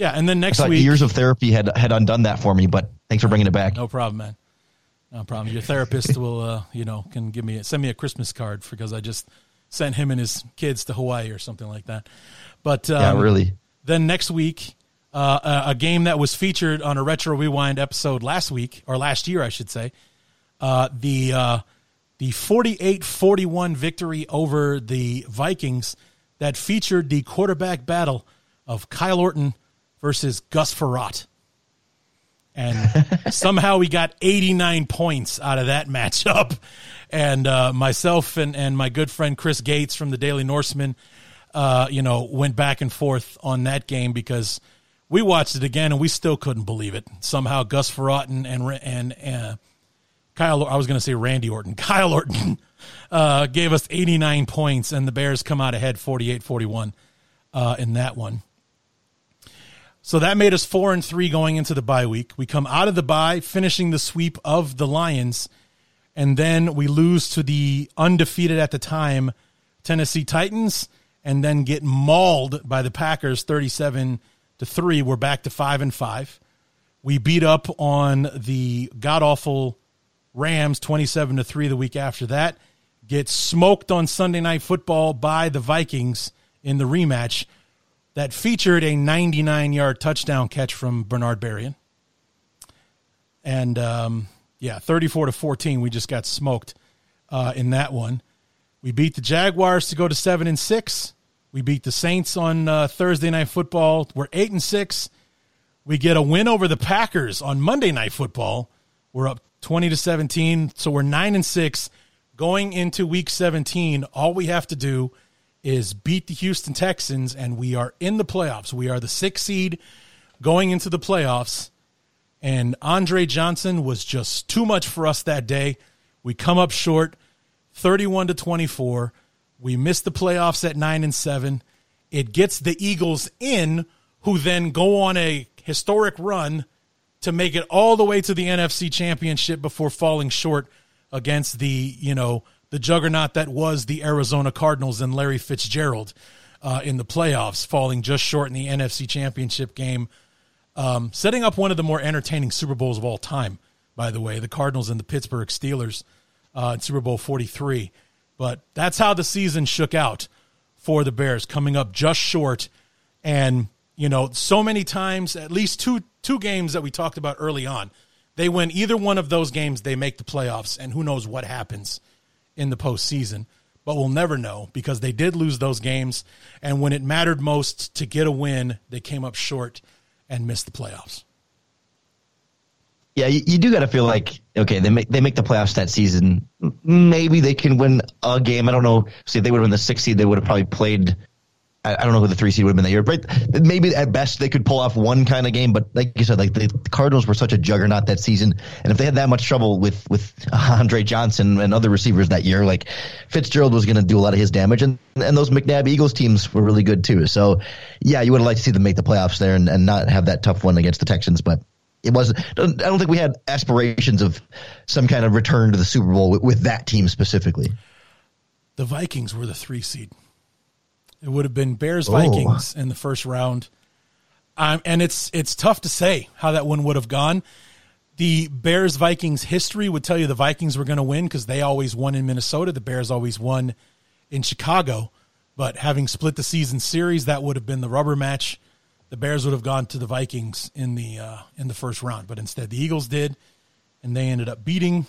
yeah, and then next week, years of therapy had had undone that for me, but thanks for bringing it back. No problem, man. No problem. Your therapist will, uh, you know, can give me send me a Christmas card because I just sent him and his kids to Hawaii or something like that. But um, yeah, really. Then next week, uh, a, game that was featured on a retro rewind episode last week or last year, I should say, uh, the uh, the 48-41 victory over the Vikings that featured the quarterback battle of Kyle Orton versus Gus Frerotte and somehow we got 89 points out of that matchup. And uh, myself and, and my good friend Chris Gates from the Daily Norseman, uh, you know, went back and forth on that game because we watched it again and we still couldn't believe it. Somehow Gus Frerotte and and, and uh, Kyle, I was going to say Randy Orton, Kyle Orton uh, gave us 89 points, and the Bears come out ahead 48 41 uh, in that one. So that made us four and three going into the bye week. We come out of the bye, finishing the sweep of the Lions, and then we lose to the undefeated at the time Tennessee Titans, and then get mauled by the Packers, thirty-seven to three. We're back to five and five. We beat up on the god awful Rams, twenty-seven to three. The week after that, get smoked on Sunday Night Football by the Vikings in the rematch that featured a 99 yard touchdown catch from Bernard Berrian. And um, yeah, 34 to 14, we just got smoked uh, in that one. We beat the Jaguars to go to 7 and 6. We beat the Saints on uh, Thursday night football. We're 8 and 6. We get a win over the Packers on Monday night football. We're up 20 to 17, so we're 9 and 6 going into week 17. All we have to do is beat the Houston Texans, and we are in the playoffs. We are the sixth seed going into the playoffs. And Andre Johnson was just too much for us that day. We come up short, 31 to 24. We miss the playoffs at 9 and 7. It gets the Eagles in, who then go on a historic run to make it all the way to the NFC Championship before falling short against the, you know, the juggernaut that was the Arizona Cardinals and Larry Fitzgerald uh, in the playoffs, falling just short in the NFC Championship game, um, setting up one of the more entertaining Super Bowls of all time. By the way, the Cardinals and the Pittsburgh Steelers uh, in Super Bowl forty three. But that's how the season shook out for the Bears, coming up just short, and you know, so many times, at least two two games that we talked about early on, they win either one of those games, they make the playoffs, and who knows what happens in the postseason, but we'll never know because they did lose those games. And when it mattered most to get a win, they came up short and missed the playoffs. Yeah, you, you do got to feel like okay, they make they make the playoffs that season. Maybe they can win a game. I don't know. See, if they would have been the sixth seed, they would have probably played I, don't know who the three seed would have been that year, but maybe at best they could pull off one kind of game. But like you said, like the Cardinals were such a juggernaut that season, and if they had that much trouble with with Andre Johnson and other receivers that year, like Fitzgerald was going to do a lot of his damage, and and those McNabb Eagles teams were really good too. So yeah, you would have liked to see them make the playoffs there and, and not have that tough one against the Texans, but it wasn't. I don't think we had aspirations of some kind of return to the Super Bowl with, with that team specifically. The Vikings were the three seed. It would have been Bears oh. Vikings oh. in the first round. Um, and it's it's tough to say how that one would have gone. The Bears Vikings history would tell you the Vikings were going to win because they always won in Minnesota. The Bears always won in Chicago. But having split the season series, that would have been the rubber match. The Bears would have gone to the Vikings in the uh, in the first round, but instead the Eagles did, and they ended up beating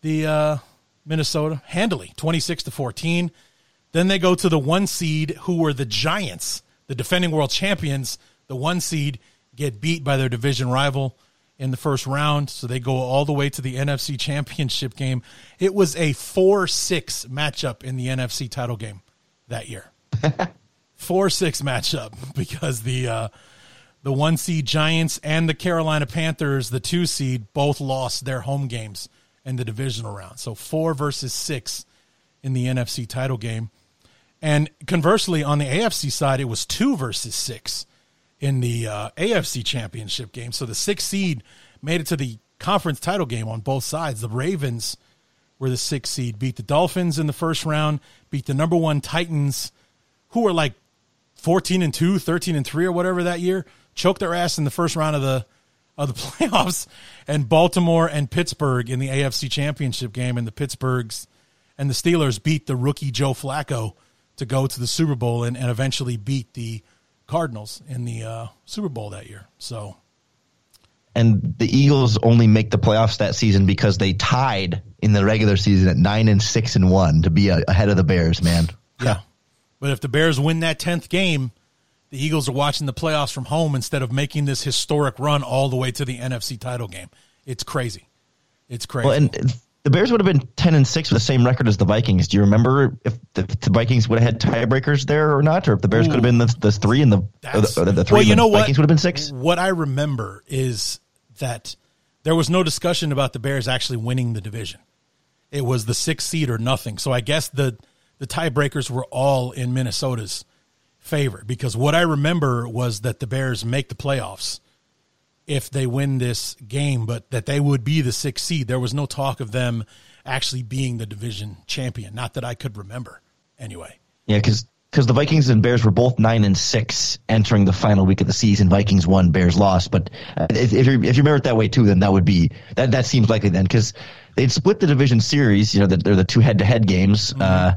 the uh, Minnesota handily, twenty six to fourteen. Then they go to the one seed, who were the Giants, the defending world champions. The one seed get beat by their division rival in the first round, so they go all the way to the NFC Championship game. It was a 4 6 matchup in the NFC title game that year. 4 6 matchup because the. Uh, the one seed Giants and the Carolina Panthers, the two seed, both lost their home games in the divisional round. So four versus six in the NFC title game. And conversely, on the AFC side, it was two versus six in the uh, AFC championship game. So the sixth seed made it to the conference title game on both sides. The Ravens were the sixth seed, beat the Dolphins in the first round, beat the number one Titans, who were like 14 and 2, 13 and 3 or whatever that year, choked their ass in the first round of the of the playoffs, and Baltimore and Pittsburgh in the AFC championship game, and the Pittsburghs and the Steelers beat the rookie Joe Flacco to go to the Super Bowl and, and eventually beat the Cardinals in the uh, Super Bowl that year. So and the Eagles only make the playoffs that season because they tied in the regular season at nine and six and one to be a, ahead of the Bears. Man, yeah. But if the Bears win that tenth game, the Eagles are watching the playoffs from home instead of making this historic run all the way to the NFC title game. It's crazy. It's crazy. Well, and the Bears would have been ten and six with the same record as the Vikings. Do you remember if the, if the Vikings would have had tiebreakers there or not, or if the Bears Ooh, could have been the, the three and the, the, the, three well, you know what? Vikings would have been six? What I remember is that there was no discussion about the Bears actually winning the division. It was the sixth seed or nothing. So I guess the the tiebreakers were all in Minnesota's favor because what I remember was that the Bears make the playoffs if they win this game, but that they would be the sixth seed. There was no talk of them actually being the division champion. Not that I could remember, anyway. Yeah, because because the Vikings and Bears were both nine and six entering the final week of the season. Vikings won, Bears lost. But uh, if, if, you if you remember it that way too, then that would be that that seems likely then because they'd split the division series. You know, that they're the two head to head games. Mm-hmm. Uh,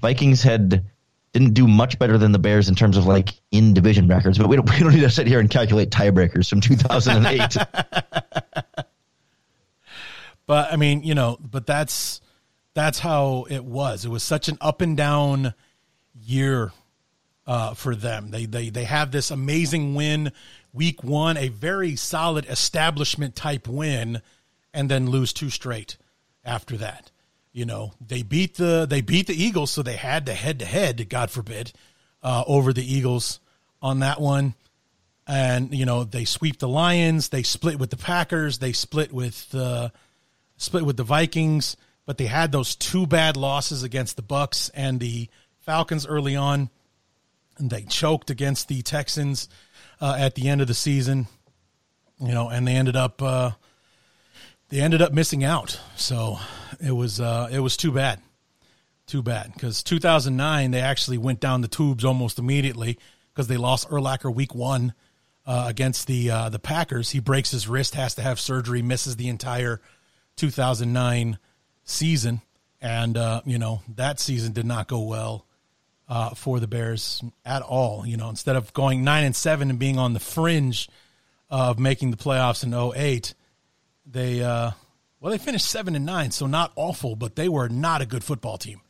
Vikings had didn't do much better than the Bears in terms of like in division records, but we don't we don't need to sit here and calculate tiebreakers from 2008. but I mean, you know, but that's that's how it was. It was such an up and down year uh, for them. They they they have this amazing win week one, a very solid establishment type win, and then lose two straight after that. You know, they beat the they beat the Eagles, so they had to head to head, God forbid, uh, over the Eagles on that one. And you know, they sweep the Lions, they split with the Packers, they split with the split with the Vikings, but they had those two bad losses against the Bucks and the Falcons early on, and they choked against the Texans uh, at the end of the season. You know, and they ended up uh, they ended up missing out. So it was uh, it was too bad, too bad. Because 2009 they actually went down the tubes almost immediately because they lost Urlacher week one uh, against the uh, the Packers. He breaks his wrist, has to have surgery, misses the entire 2009 season, and uh, you know that season did not go well uh, for the Bears at all. You know, instead of going nine and seven and being on the fringe of making the playoffs in 08, they uh, well they finished seven and nine, so not awful, but they were not a good football team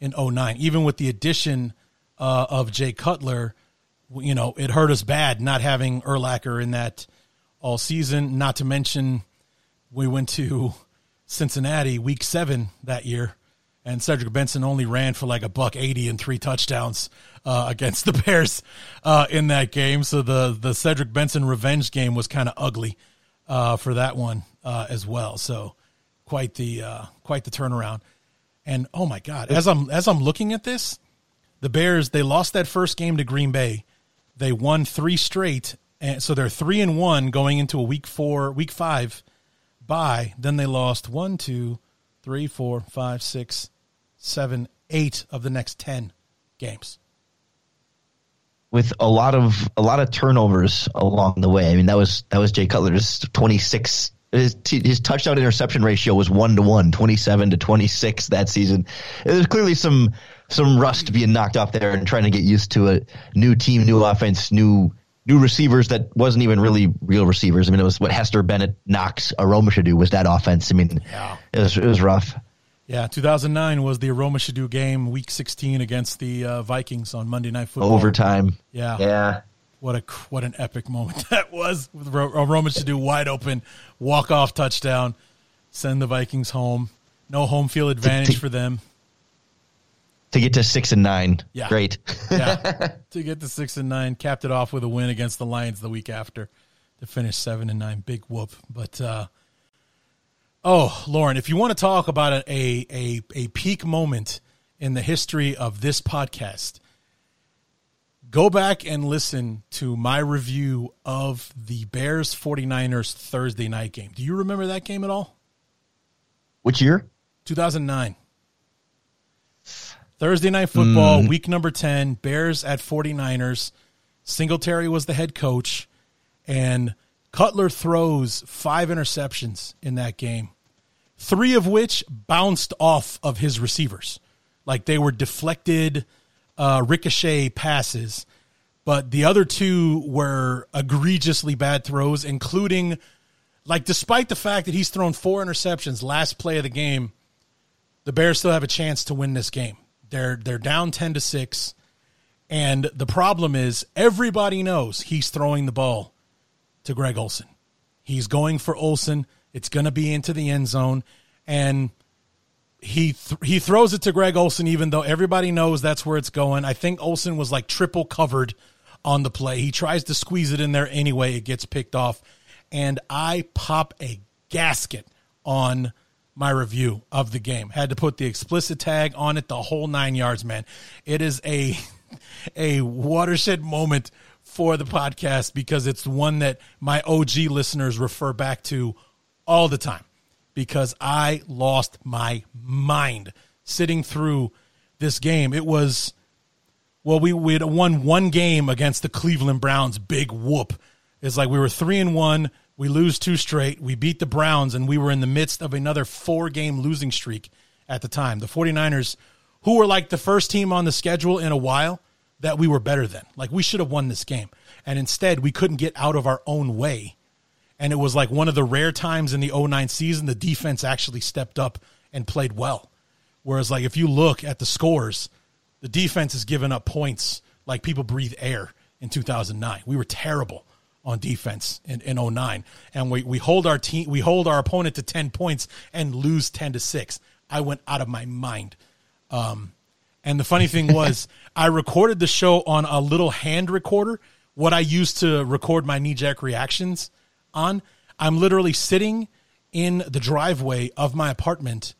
in 09. Even with the addition uh, of Jay Cutler, you know, it hurt us bad not having Urlacher in that all season. Not to mention, we went to Cincinnati week seven that year and Cedric Benson only ran for like a buck eighty and three touchdowns uh, against the Bears uh, in that game. So the the Cedric Benson revenge game was kind of ugly uh, for that one uh, as well. So quite the uh, quite the turnaround. And oh my God, as I'm as I'm looking at this, the Bears they lost that first game to Green Bay. They won three straight, and so they're three and one going into a week four, week five bye. Then they lost one, two, three, four, five, six, seven, eight of the next ten games. With a lot of a lot of turnovers along the way. I mean, that was that was Jay Cutler's twenty six. His, his touchdown interception ratio was one to one, 27 to 26 that season. There's clearly some some rust being knocked off there and trying to get used to a new team, new offense, new new receivers that wasn't even really real receivers. I mean, it was what Hester Bennett, Knox, Aromashodu was that offense. I mean, yeah. it was it was rough. Yeah, 2009 was the Aromashodu game, Week 16 against the uh, Vikings on Monday Night Football. Overtime. Yeah, yeah. What a what an epic moment that was with Aromashodu wide open, walk off touchdown, send the Vikings home. No home field advantage to, to, for them. To get to six and nine, yeah, great. yeah, to get to six and nine, capped it off with a win against the Lions the week after to finish seven and nine. Big whoop, but. uh Oh, Lorin, if you want to talk about a a a peak moment in the history of this podcast. Go back and listen to my review of the Bears 49ers Thursday night game. Do you remember that game at all? Which year? 2009. Thursday night football, mm. week number 10, Bears at 49ers. Singletary was the head coach, and Cutler throws five interceptions in that game, three of which bounced off of his receivers. Like they were deflected, uh, ricochet passes. But the other two were egregiously bad throws, including, like, despite the fact that he's thrown four interceptions last play of the game, the Bears still have a chance to win this game. They're they're down ten to six, and the problem is everybody knows he's throwing the ball to Greg Olsen. He's going for Olsen. It's going to be into the end zone, and he th- he throws it to Greg Olsen, even though everybody knows that's where it's going. I think Olsen was like triple covered on the play. He tries to squeeze it in there anyway. It gets picked off, and I pop a gasket on my review of the game. Had to put the explicit tag on it, the whole nine yards, man. It is a a watershed moment for the podcast because it's one that my OG listeners refer back to all the time because I lost my mind sitting through this game. It was well, we we had won one game against the Cleveland Browns. Big whoop! It's like we were three and one. We lose two straight. We beat the Browns, and we were in the midst of another four game losing streak at the time. The 49ers, who were like the first team on the schedule in a while that we were better than. Like we should have won this game. And instead, we couldn't get out of our own way. And it was like one of the rare times in the 09 season the defense actually stepped up and played well. Whereas, like, if you look at the scores, the defense has given up points like people breathe air in 2009. We were terrible on defense in, in 09 and we, we hold our team we hold our opponent to 10 points and lose 10 to 6 i went out of my mind um, and the funny thing was i recorded the show on a little hand recorder what i used to record my knee-jerk reactions on i'm literally sitting in the driveway of my apartment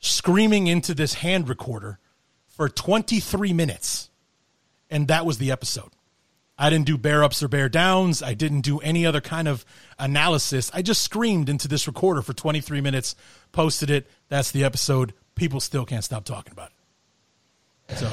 screaming into this hand recorder for 23 minutes and that was the episode I didn't do bear ups or bear downs. I didn't do any other kind of analysis. I just screamed into this recorder for 23 minutes, posted it. That's the episode. People still can't stop talking about it. So,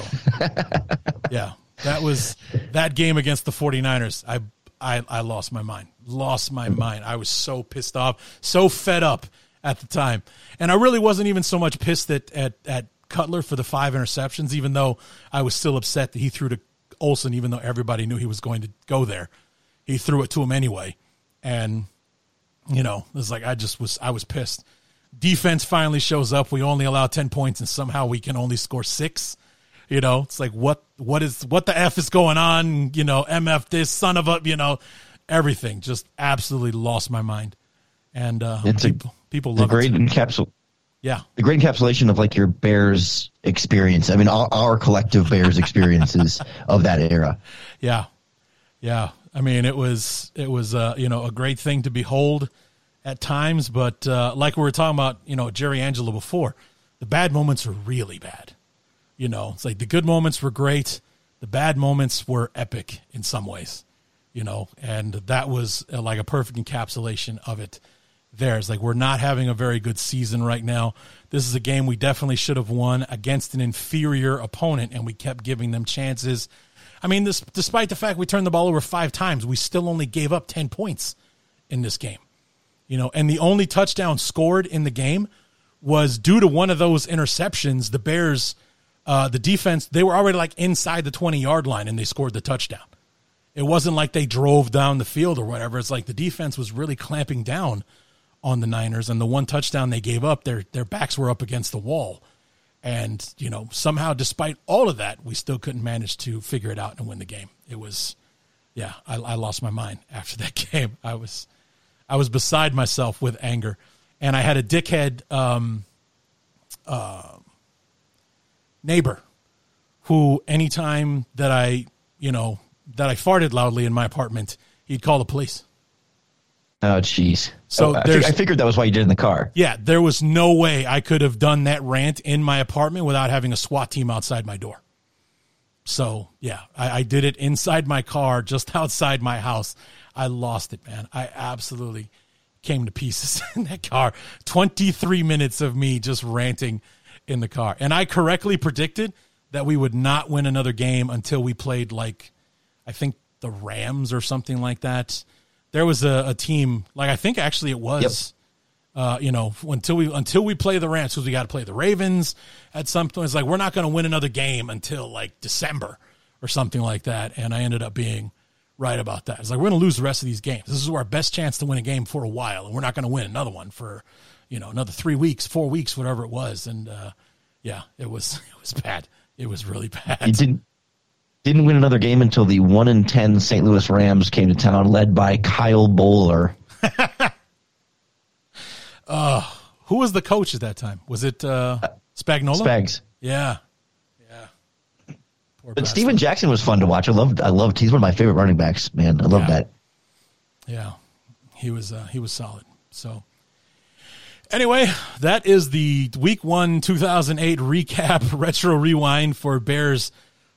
yeah, that was that game against the 49ers. I, I, I lost my mind. Lost my mind. I was so pissed off, so fed up at the time. And I really wasn't even so much pissed at, at, at Cutler for the five interceptions, even though I was still upset that he threw to Olsen, even though everybody knew he was going to go there. He threw it to him anyway. And, you know, it was like, I just was, I was pissed. Defense finally shows up. We only allow 10 points and somehow we can only score six. You know, it's like, what, what is, what the F is going on? You know, MF this son of a, you know, everything just absolutely lost my mind. And, uh, it's people, a, people love a great it. encapsulation yeah. The great encapsulation of like your Bears experience. I mean, our, our collective Bears experiences of that era. Yeah. Yeah. I mean, it was, it was, uh, you know, a great thing to behold at times, but, uh, like we were talking about, you know, Jerry Angelo before, the bad moments are really bad. You know, it's like the good moments were great. The bad moments were epic in some ways, you know, and that was uh, like a perfect encapsulation of it theirs. Like we're not having a very good season right now. This is a game we definitely should have won against an inferior opponent, and we kept giving them chances. I mean, this despite the fact we turned the ball over five times, we still only gave up ten points in this game. You know, and the only touchdown scored in the game was due to one of those interceptions. The Bears, uh, the defense, they were already like inside the twenty yard line, and they scored the touchdown. It wasn't like they drove down the field or whatever. It's like the defense was really clamping down on the Niners, and the one touchdown they gave up, their their backs were up against the wall, and you know somehow, despite all of that, we still couldn't manage to figure it out and win the game. It was, yeah, I, I lost my mind after that game. I was, I was beside myself with anger, and I had a dickhead um, uh, neighbor who, anytime that I, you know, that I farted loudly in my apartment, he'd call the police Oh, jeez. So oh, I, there's- I figured that was why you did it in the car. Yeah, there was no way I could have done that rant in my apartment without having a SWAT team outside my door. So yeah, I, I did it inside my car, just outside my house. I lost it, man. I absolutely came to pieces in that car. 23 minutes of me just ranting in the car. And I correctly predicted that we would not win another game until we played like I think the Rams or something like that. There was a, a team like I think actually it was uh, you know, until we until we play the Rams, because we got to play the Ravens at some point. It's like we're not going to win another game until like December or something like that. And I ended up being right about that. It's like we're going to lose the rest of these games. This is our best chance to win a game for a while, and we're not going to win another one for you know another three weeks, four weeks, whatever it was. And uh, yeah, it was it was bad. It was really bad. You didn't didn't win another game until the one in ten St. Louis Rams came to town, led by Kyle Boller. Who was the coach at that time? Was it uh, Spagnuolo? Spags. Yeah, yeah. Poor But. Steven Jackson was fun to watch. I loved I loved he's one of my favorite running backs, man. I love Yeah. that. Yeah, he was uh, he was solid. So anyway, that is the Week One 2008 recap retro rewind for Bears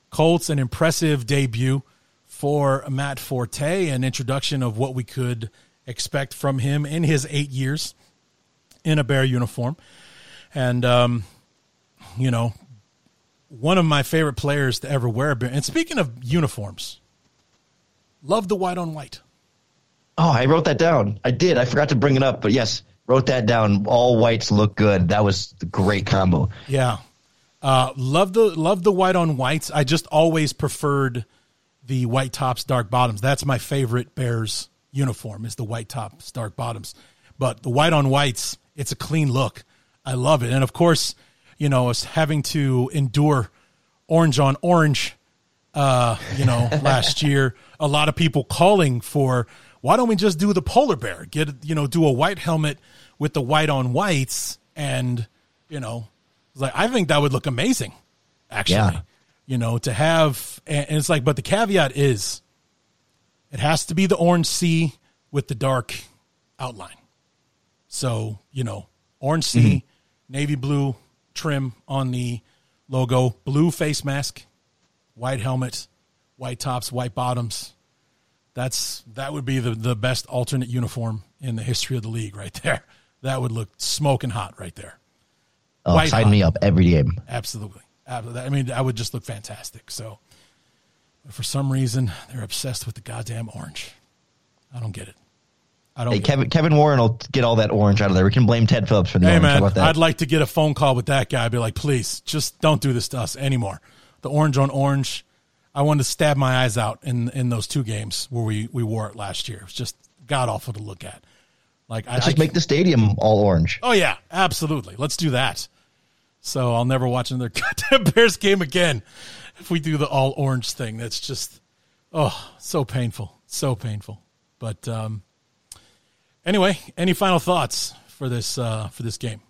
Colts. An impressive debut for Matt Forte, an introduction of what we could expect from him in his eight years in a Bear uniform, and um, you know, one of my favorite players to ever wear a Bear. And speaking of uniforms, love the white on white. Oh, I wrote that down. I did. I forgot to bring it up, but yes, wrote that down. All whites look good. That was a great combo. Yeah. Uh, love the love the white on whites. I just always preferred the white tops, dark bottoms. That's my favorite Bears uniform is the white tops, dark bottoms. But the white on whites, it's a clean look. I love it. And of course, you know, us having to endure orange on orange uh, you know, last year, a lot of people calling for why don't we just do the polar bear? Get you know, do a white helmet with the white on whites, and you know, like I think that would look amazing. Actually, Yeah. you know, to have and it's like, but the caveat is, it has to be the orange C with the dark outline. So you know, orange C, mm-hmm. navy blue trim on the logo, blue face mask, white helmet, white tops, white bottoms. That's that would be the the best alternate uniform in the history of the league, right there. That would look smoking hot, right there. Oh, White sign hot. me up every game. Absolutely, Absolutely. I mean, I would just look fantastic. So, for some reason, they're obsessed with the goddamn orange. I don't get it. I don't. Hey, it. Kevin Kevin Warren will get all that orange out of there. We can blame Ted Phillips for the Hey orange. How about that? I'd like to get a phone call with that guy. Be like, please, just don't do this to us anymore. The orange on orange. I wanted to stab my eyes out in in those two games where we we wore it last year. It was just god awful to look at. Like I, Let's I just make the stadium all orange. Oh yeah, absolutely. Let's do that. So I'll never watch another goddamn Bears game again if we do the all orange thing. That's just oh so painful, so painful. But um, anyway, any final thoughts for this uh, for this game?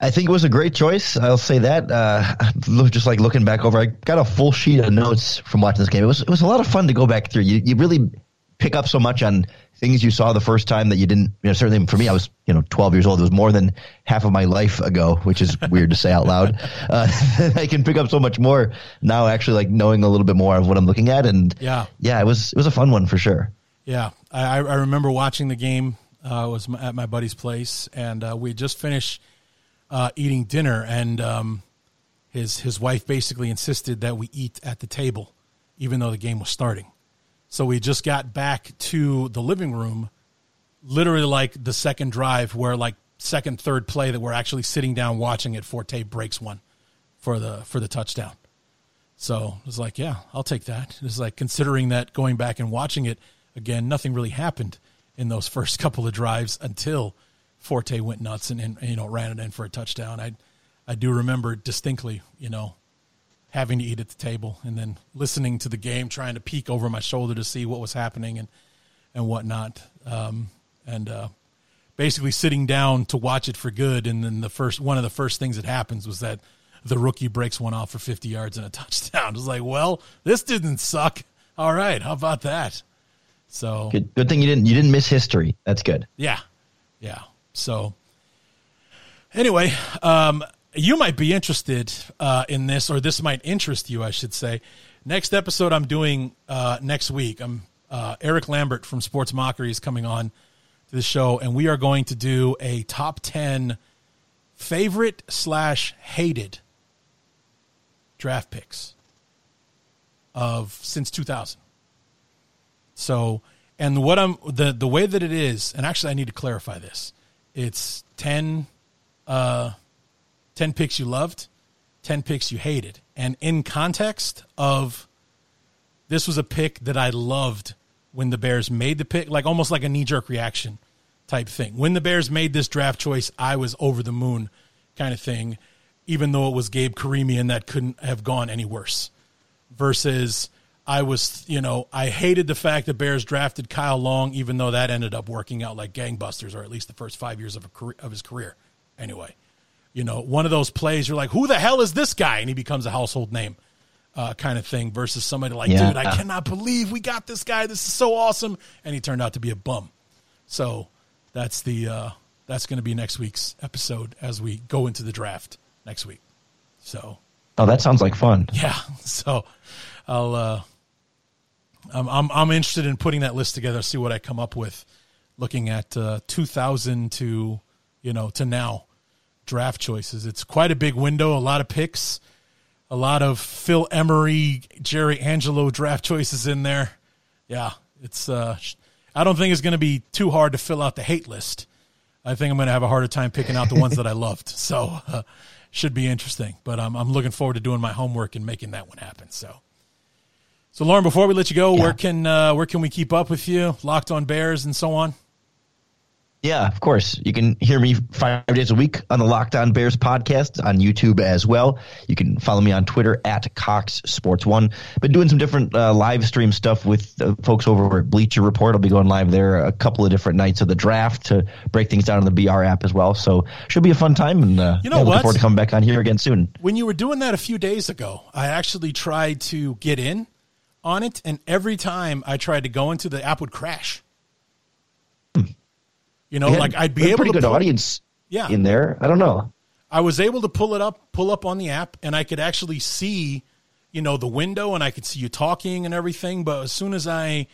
I think it was a great choice. I'll say that. Uh, just like looking back over, I got a full sheet of notes from watching this game. It was it was a lot of fun to go back through. You you really pick up so much on things you saw the first time that you didn't. You know, certainly for me, I was you know 12 years old. It was more than half of my life ago, which is weird to say out loud. Uh, I can pick up so much more now, actually, like knowing a little bit more of what I'm looking at. And Yeah. yeah, it was it was a fun one for sure. Yeah, I, I remember watching the game. Uh, was at my buddy's place, and uh, we just finished uh, eating dinner, and um, his his wife basically insisted that we eat at the table, even though the game was starting. So we just got back to the living room, literally like the second drive, where like second, third play that we're actually sitting down watching it. Forte breaks one for the for the touchdown. So it was like, yeah, I'll take that. It's like considering that going back and watching it again, nothing really happened in those first couple of drives until Forte went nuts and, and you know ran it in for a touchdown. I I do remember distinctly, you know, having to eat at the table and then listening to the game, trying to peek over my shoulder to see what was happening and and whatnot. Um, and uh, basically sitting down to watch it for good. And then the first one of the first things that happens was that the rookie breaks one off for 50 yards and a touchdown. It was like, well, this didn't suck. All right, how about that? So good, good thing you didn't you didn't miss history. That's good. Yeah, yeah. So anyway, um, you might be interested uh, in this, or this might interest you, I should say. Next episode, I'm doing uh, next week. I'm uh, Eric Lambert from Sports Mockery is coming on to the show, and we are going to do a top ten favorite slash hated draft picks of since 2000. So, and what I'm the the way that it is, and actually I need to clarify this. It's 10 uh 10 picks you loved, 10 picks you hated. And in context of this was a pick that I loved when the Bears made the pick, like almost like a knee jerk reaction type thing. When the Bears made this draft choice, I was over the moon kind of thing, even though it was Gabe Carimi and that couldn't have gone any worse. Versus I was, you know, I hated the fact that Bears drafted Kyle Long, even though that ended up working out like gangbusters, or at least the first five years of a career, of his career. Anyway, you know, one of those plays you're like, who the hell is this guy? And he becomes a household name, uh, kind of thing. Versus somebody like, yeah. dude, I cannot believe we got this guy. This is so awesome, and he turned out to be a bum. So that's the uh, that's going to be next week's episode as we go into the draft next week. So, oh, that sounds like fun. Yeah. So, I'll. Uh, I'm, I'm, I'm interested in putting that list together, see what I come up with, looking at uh, 2000 to you know to now draft choices. It's quite a big window, a lot of picks, a lot of Phil Emery, Jerry Angelo draft choices in there. Yeah, it's. Uh, I don't think it's going to be too hard to fill out the hate list. I think I'm going to have a harder time picking out the ones that I loved. So, uh, should be interesting. But I'm I'm looking forward to doing my homework and making that one happen. So. So, Lorin, before we let you go, yeah. where can uh, where can we keep up with you? Locked on Bears and so on. Yeah, of course. You can hear me five days a week on the Locked On Bears podcast on YouTube as well. You can follow me on Twitter at Cox Sports One. Been doing some different uh, live stream stuff with uh, folks over at Bleacher Report. I'll be going live there a couple of different nights of the draft to break things down on the BR app as well. So should be a fun time. And uh, you know yeah, looking forward to coming back on here again soon. When you were doing that a few days ago, I actually tried to get in on it, and every time I tried to go into the app would crash. Hmm. You know, like I'd be able pretty to good pull, audience yeah. in there. I don't know. I was able to pull it up, pull up on the app, and I could actually see, you know, the window and I could see you talking and everything. But as soon as I,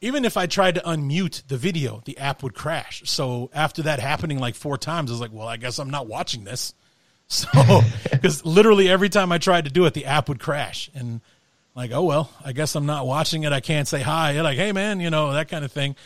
even if I tried to unmute the video, the app would crash. So after that happening like four times, I was like, well, I guess I'm not watching this. So, because literally every time I tried to do it, the app would crash. And like, oh well, I guess I'm not watching it. I can't say hi. You're like, hey man, you know that kind of thing,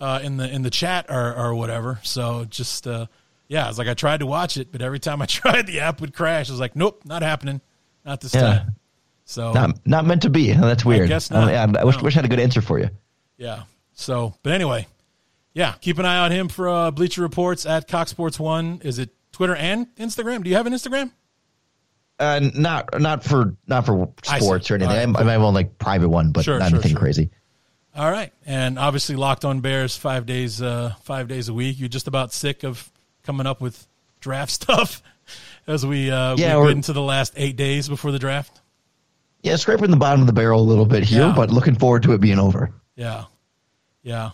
uh, in the in the chat or or whatever. So just uh, yeah, it's like I tried to watch it, but every time I tried, the app would crash. I was like, nope, not happening, not this yeah. time. So not not meant to be. That's weird. I guess not. I, I wish, no. wish I had a good answer for you. Yeah. So, but anyway, yeah, keep an eye on him for uh, Bleacher Reports at Cox Sports One. Is it Twitter and Instagram? Do you have an Instagram? Uh, not not for not for sports or anything. Right, cool. I, have one like private one, but sure, not sure, anything sure. crazy. All right, and obviously locked on Bears five days uh, five days a week. You're just about sick of coming up with draft stuff as we uh, yeah, we get into the last eight days before the draft. Yeah, scraping the bottom of the barrel a little bit here, yeah. but looking forward to it being over. Yeah, yeah,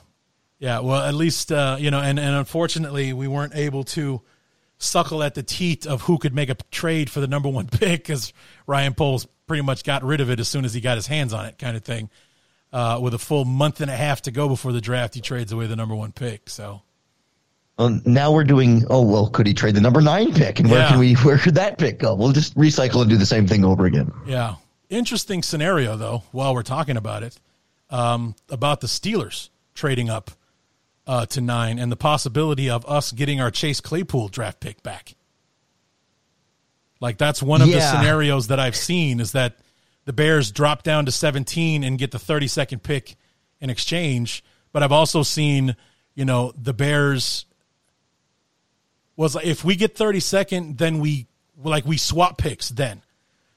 yeah. Well, at least uh, you know, and and unfortunately, we weren't able to suckle at the teat of who could make a trade for the number one pick because Ryan Poles pretty much got rid of it as soon as he got his hands on it, kind of thing. Uh, with a full month and a half to go before the draft, he trades away the number one pick. So. Now we're doing. Oh well, could he trade the number nine pick, and where yeah. can we? Where could that pick go? We'll just recycle and do the same thing over again. Yeah, interesting scenario though. While we're talking about it, um, about the Steelers trading up uh, to nine and the possibility of us getting our Chase Claypool draft pick back. Like that's one of yeah. the scenarios that I've seen is that the Bears drop down to 17 and get the 32nd pick in exchange. But I've also seen, you know, the Bears was like, if we get 32nd, then we like we swap picks then.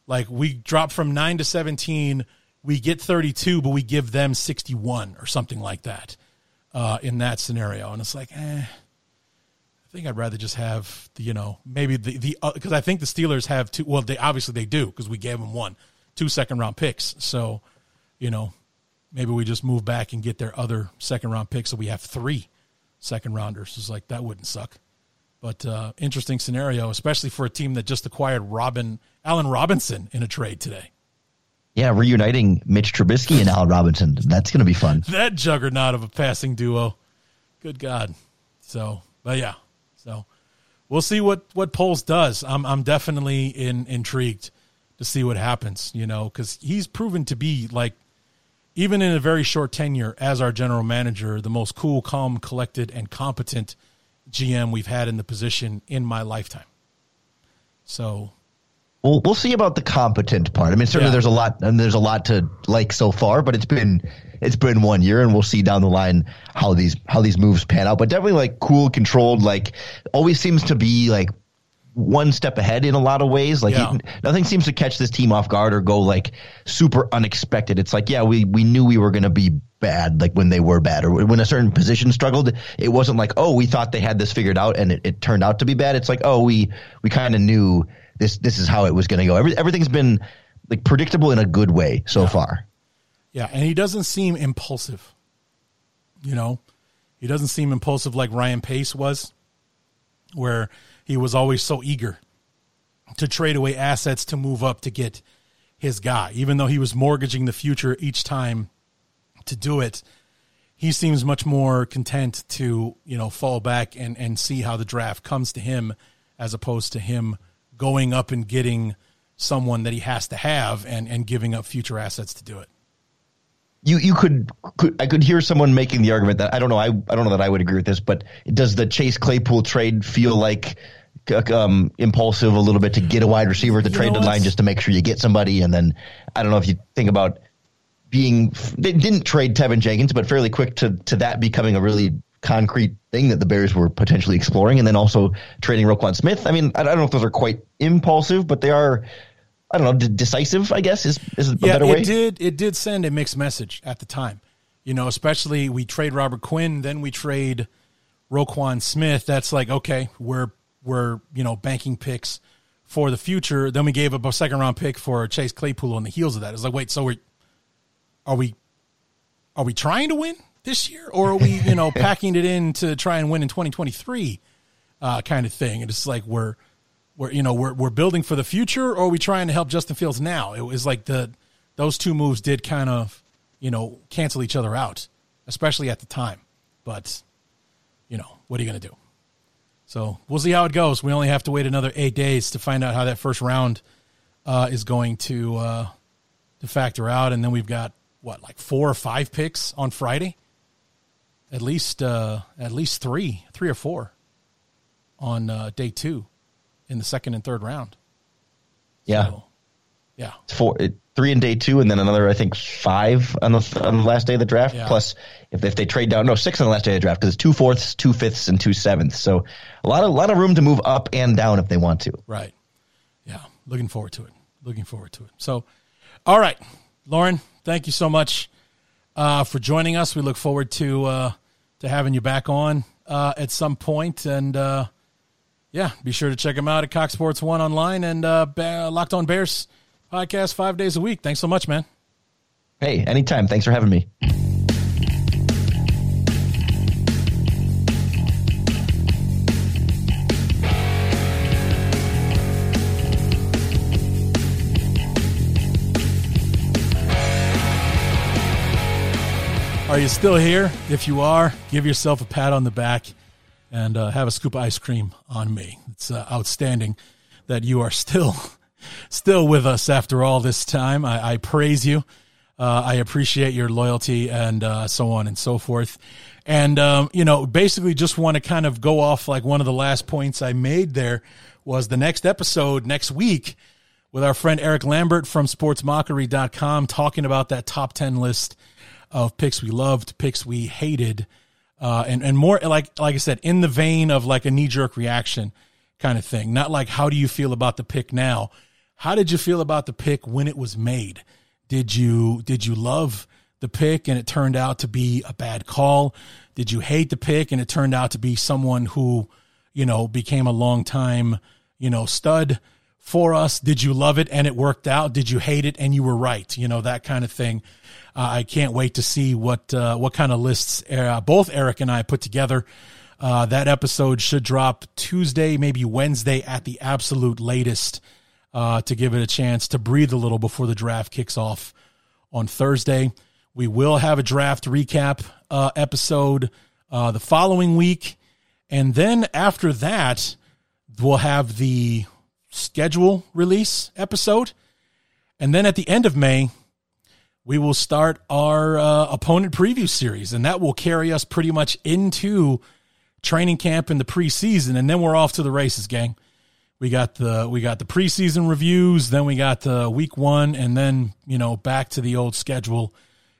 Like we drop from 9 to 17, we get 32, but we give them 61 or something like that uh, in that scenario. And it's like, eh, I think I'd rather just have the, you know, maybe the, the, because uh, I think the Steelers have two, well, they obviously they do because we gave them one, two second round picks. So, you know, maybe we just move back and get their other second round pick so we have three second rounders. It's like that wouldn't suck. But uh, interesting scenario, especially for a team that just acquired Robin Allen Robinson in a trade today. Yeah, reuniting Mitch Trubisky and Allen Robinson. That's going to be fun. that juggernaut of a passing duo. Good God. So, but yeah. So, we'll see what what Poles does. I'm I'm definitely in intrigued to see what happens, you know, cuz he's proven to be like even in a very short tenure as our general manager, the most cool, calm, collected and competent GM we've had in the position in my lifetime. So, We'll we'll see about the competent part. I mean, certainly Yeah. there's a lot and there's a lot to like so far, but it's been it's been one year, and we'll see down the line how these how these moves pan out. But definitely like cool, controlled, like always seems to be like one step ahead in a lot of ways. Like Yeah. he- nothing seems to catch this team off guard or go like super unexpected. It's like yeah, we we knew we were going to be bad, like when they were bad, or when a certain position struggled. It wasn't like oh we thought they had this figured out and it, it turned out to be bad. It's like oh we we kind of knew this this is how it was going to go. Every, everything's been like predictable in a good way so far. Yeah, and he doesn't seem impulsive. You know, he doesn't seem impulsive like Ryan Pace was, where he was always so eager to trade away assets to move up to get his guy, even though he was mortgaging the future each time to do it. He seems much more content to, you know, fall back and, and see how the draft comes to him as opposed to him going up and getting someone that he has to have and, and giving up future assets to do it. You you could, could I could hear someone making the argument that I don't know I I don't know that I would agree with this, but does the Chase Claypool trade feel like um, impulsive a little bit to get a wide receiver at the You trade know, deadline just to make sure you get somebody, and then I don't know if you think about being they didn't trade Teven Jenkins, but fairly quick to to that becoming a really concrete thing that the Bears were potentially exploring, and then also trading Roquan Smith. I mean, I, don't know if those are quite impulsive, but they are. I don't know, d- decisive. I guess is is a yeah, better way. it did. It did send a mixed message at the time. You know, especially we trade Robert Quinn, then we trade Roquan Smith. That's like okay, we're we're you know banking picks for the future. Then we gave up a second round pick for Chase Claypool on the heels of that. It's like wait, so we are we are we trying to win this year, or are we you know packing it in to try and win in twenty twenty three, uh, kind of thing? And it's like we're we're you know we're we're building for the future or are we trying to help Justin Fields now? It was like the those two moves did kind of you know cancel each other out, especially at the time. But you know what are you going to do? So we'll see how it goes. We only have to wait another eight days to find out how that first round uh, is going to uh, to factor out, and then we've got what like four or five picks on Friday. At least uh, at least three, three or four on uh, day two in the second and third round. yeah. So, yeah. four, three in day two, and then another, I think, five on the on the last day of the draft. Yeah. Plus, if if they trade down, no, six on the last day of the draft because it's two fourths, two fifths, and two sevenths. So a lot of lot of room to move up and down if they want to. Right. Yeah. Looking forward to it. Looking forward to it. So, all right, Lorin, thank you so much uh, for joining us. We look forward to uh, to having you back on uh, at some point, and uh, yeah, be sure to check them out at Cox Sports One online and uh, Ba- Locked On Bears podcast five days a week. Thanks so much, man. Hey, anytime. Thanks for having me. Are you still here? If you are, give yourself a pat on the back and uh, have a scoop of ice cream on me. It's uh, outstanding that you are still still with us after all this time. I, I praise you. Uh, I appreciate your loyalty and uh, so on and so forth. And um, you know, basically, just want to kind of go off like one of the last points I made there was the next episode next week with our friend Eric Lambert from sportsmockery.com talking about that top 10 list of picks we loved, picks we hated, uh, and, and more like, like I said, in the vein of like a knee jerk reaction kind of thing. Not like, how do you feel about the pick now? How did you feel about the pick when it was made? Did you, did you love the pick and it turned out to be a bad call? Did you hate the pick and it turned out to be someone who, you know, became a long time, you know, stud for us? Did you love it and it worked out? Did you hate it and you were right? You know, that kind of thing. Uh, I can't wait to see what uh, what kind of lists uh, both Eric and I put together. Uh, that episode should drop Tuesday, maybe Wednesday at the absolute latest, uh, to give it a chance to breathe a little before the draft kicks off on Thursday. We will have a draft recap uh, episode the following week, and then after that, we'll have the schedule release episode, and then at the end of May we will start our uh, opponent preview series, and that will carry us pretty much into training camp in the preseason, and then we're off to the races, gang. We got the we got the preseason reviews, then we got the week one, and then you know back to the old schedule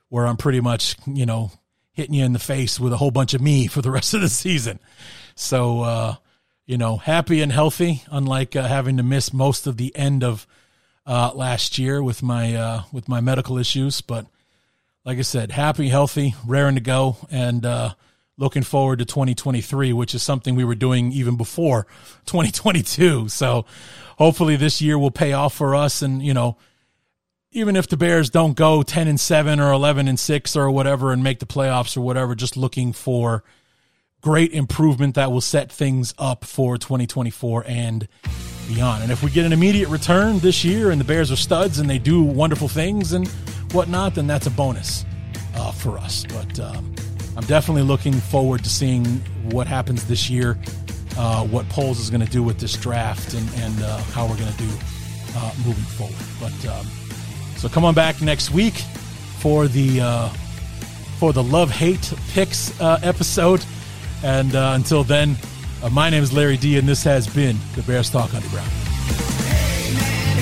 where I'm pretty much you know hitting you in the face with a whole bunch of me for the rest of the season. So uh, you know, happy and healthy, unlike uh, having to miss most of the end of uh, last year with my uh, with my medical issues. But like I said, happy, healthy, raring to go, and uh, looking forward to 2023, which is something we were doing even before 2022. So hopefully this year will pay off for us, and you know. Even if the Bears don't go 10 and 7 or 11 and 6 or whatever and make the playoffs or whatever, just looking for great improvement that will set things up for 2024 and beyond. And if we get an immediate return this year and the Bears are studs and they do wonderful things and whatnot, then that's a bonus uh, for us. But um, I'm definitely looking forward to seeing what happens this year, uh, what Poles is going to do with this draft, and, and uh, how we're going to do uh, moving forward. But um, so come on back next week for the uh, for the love hate picks uh, episode. And until then. Uh, my name is Larry D, and this has been the Bears Talk Underground. Hey,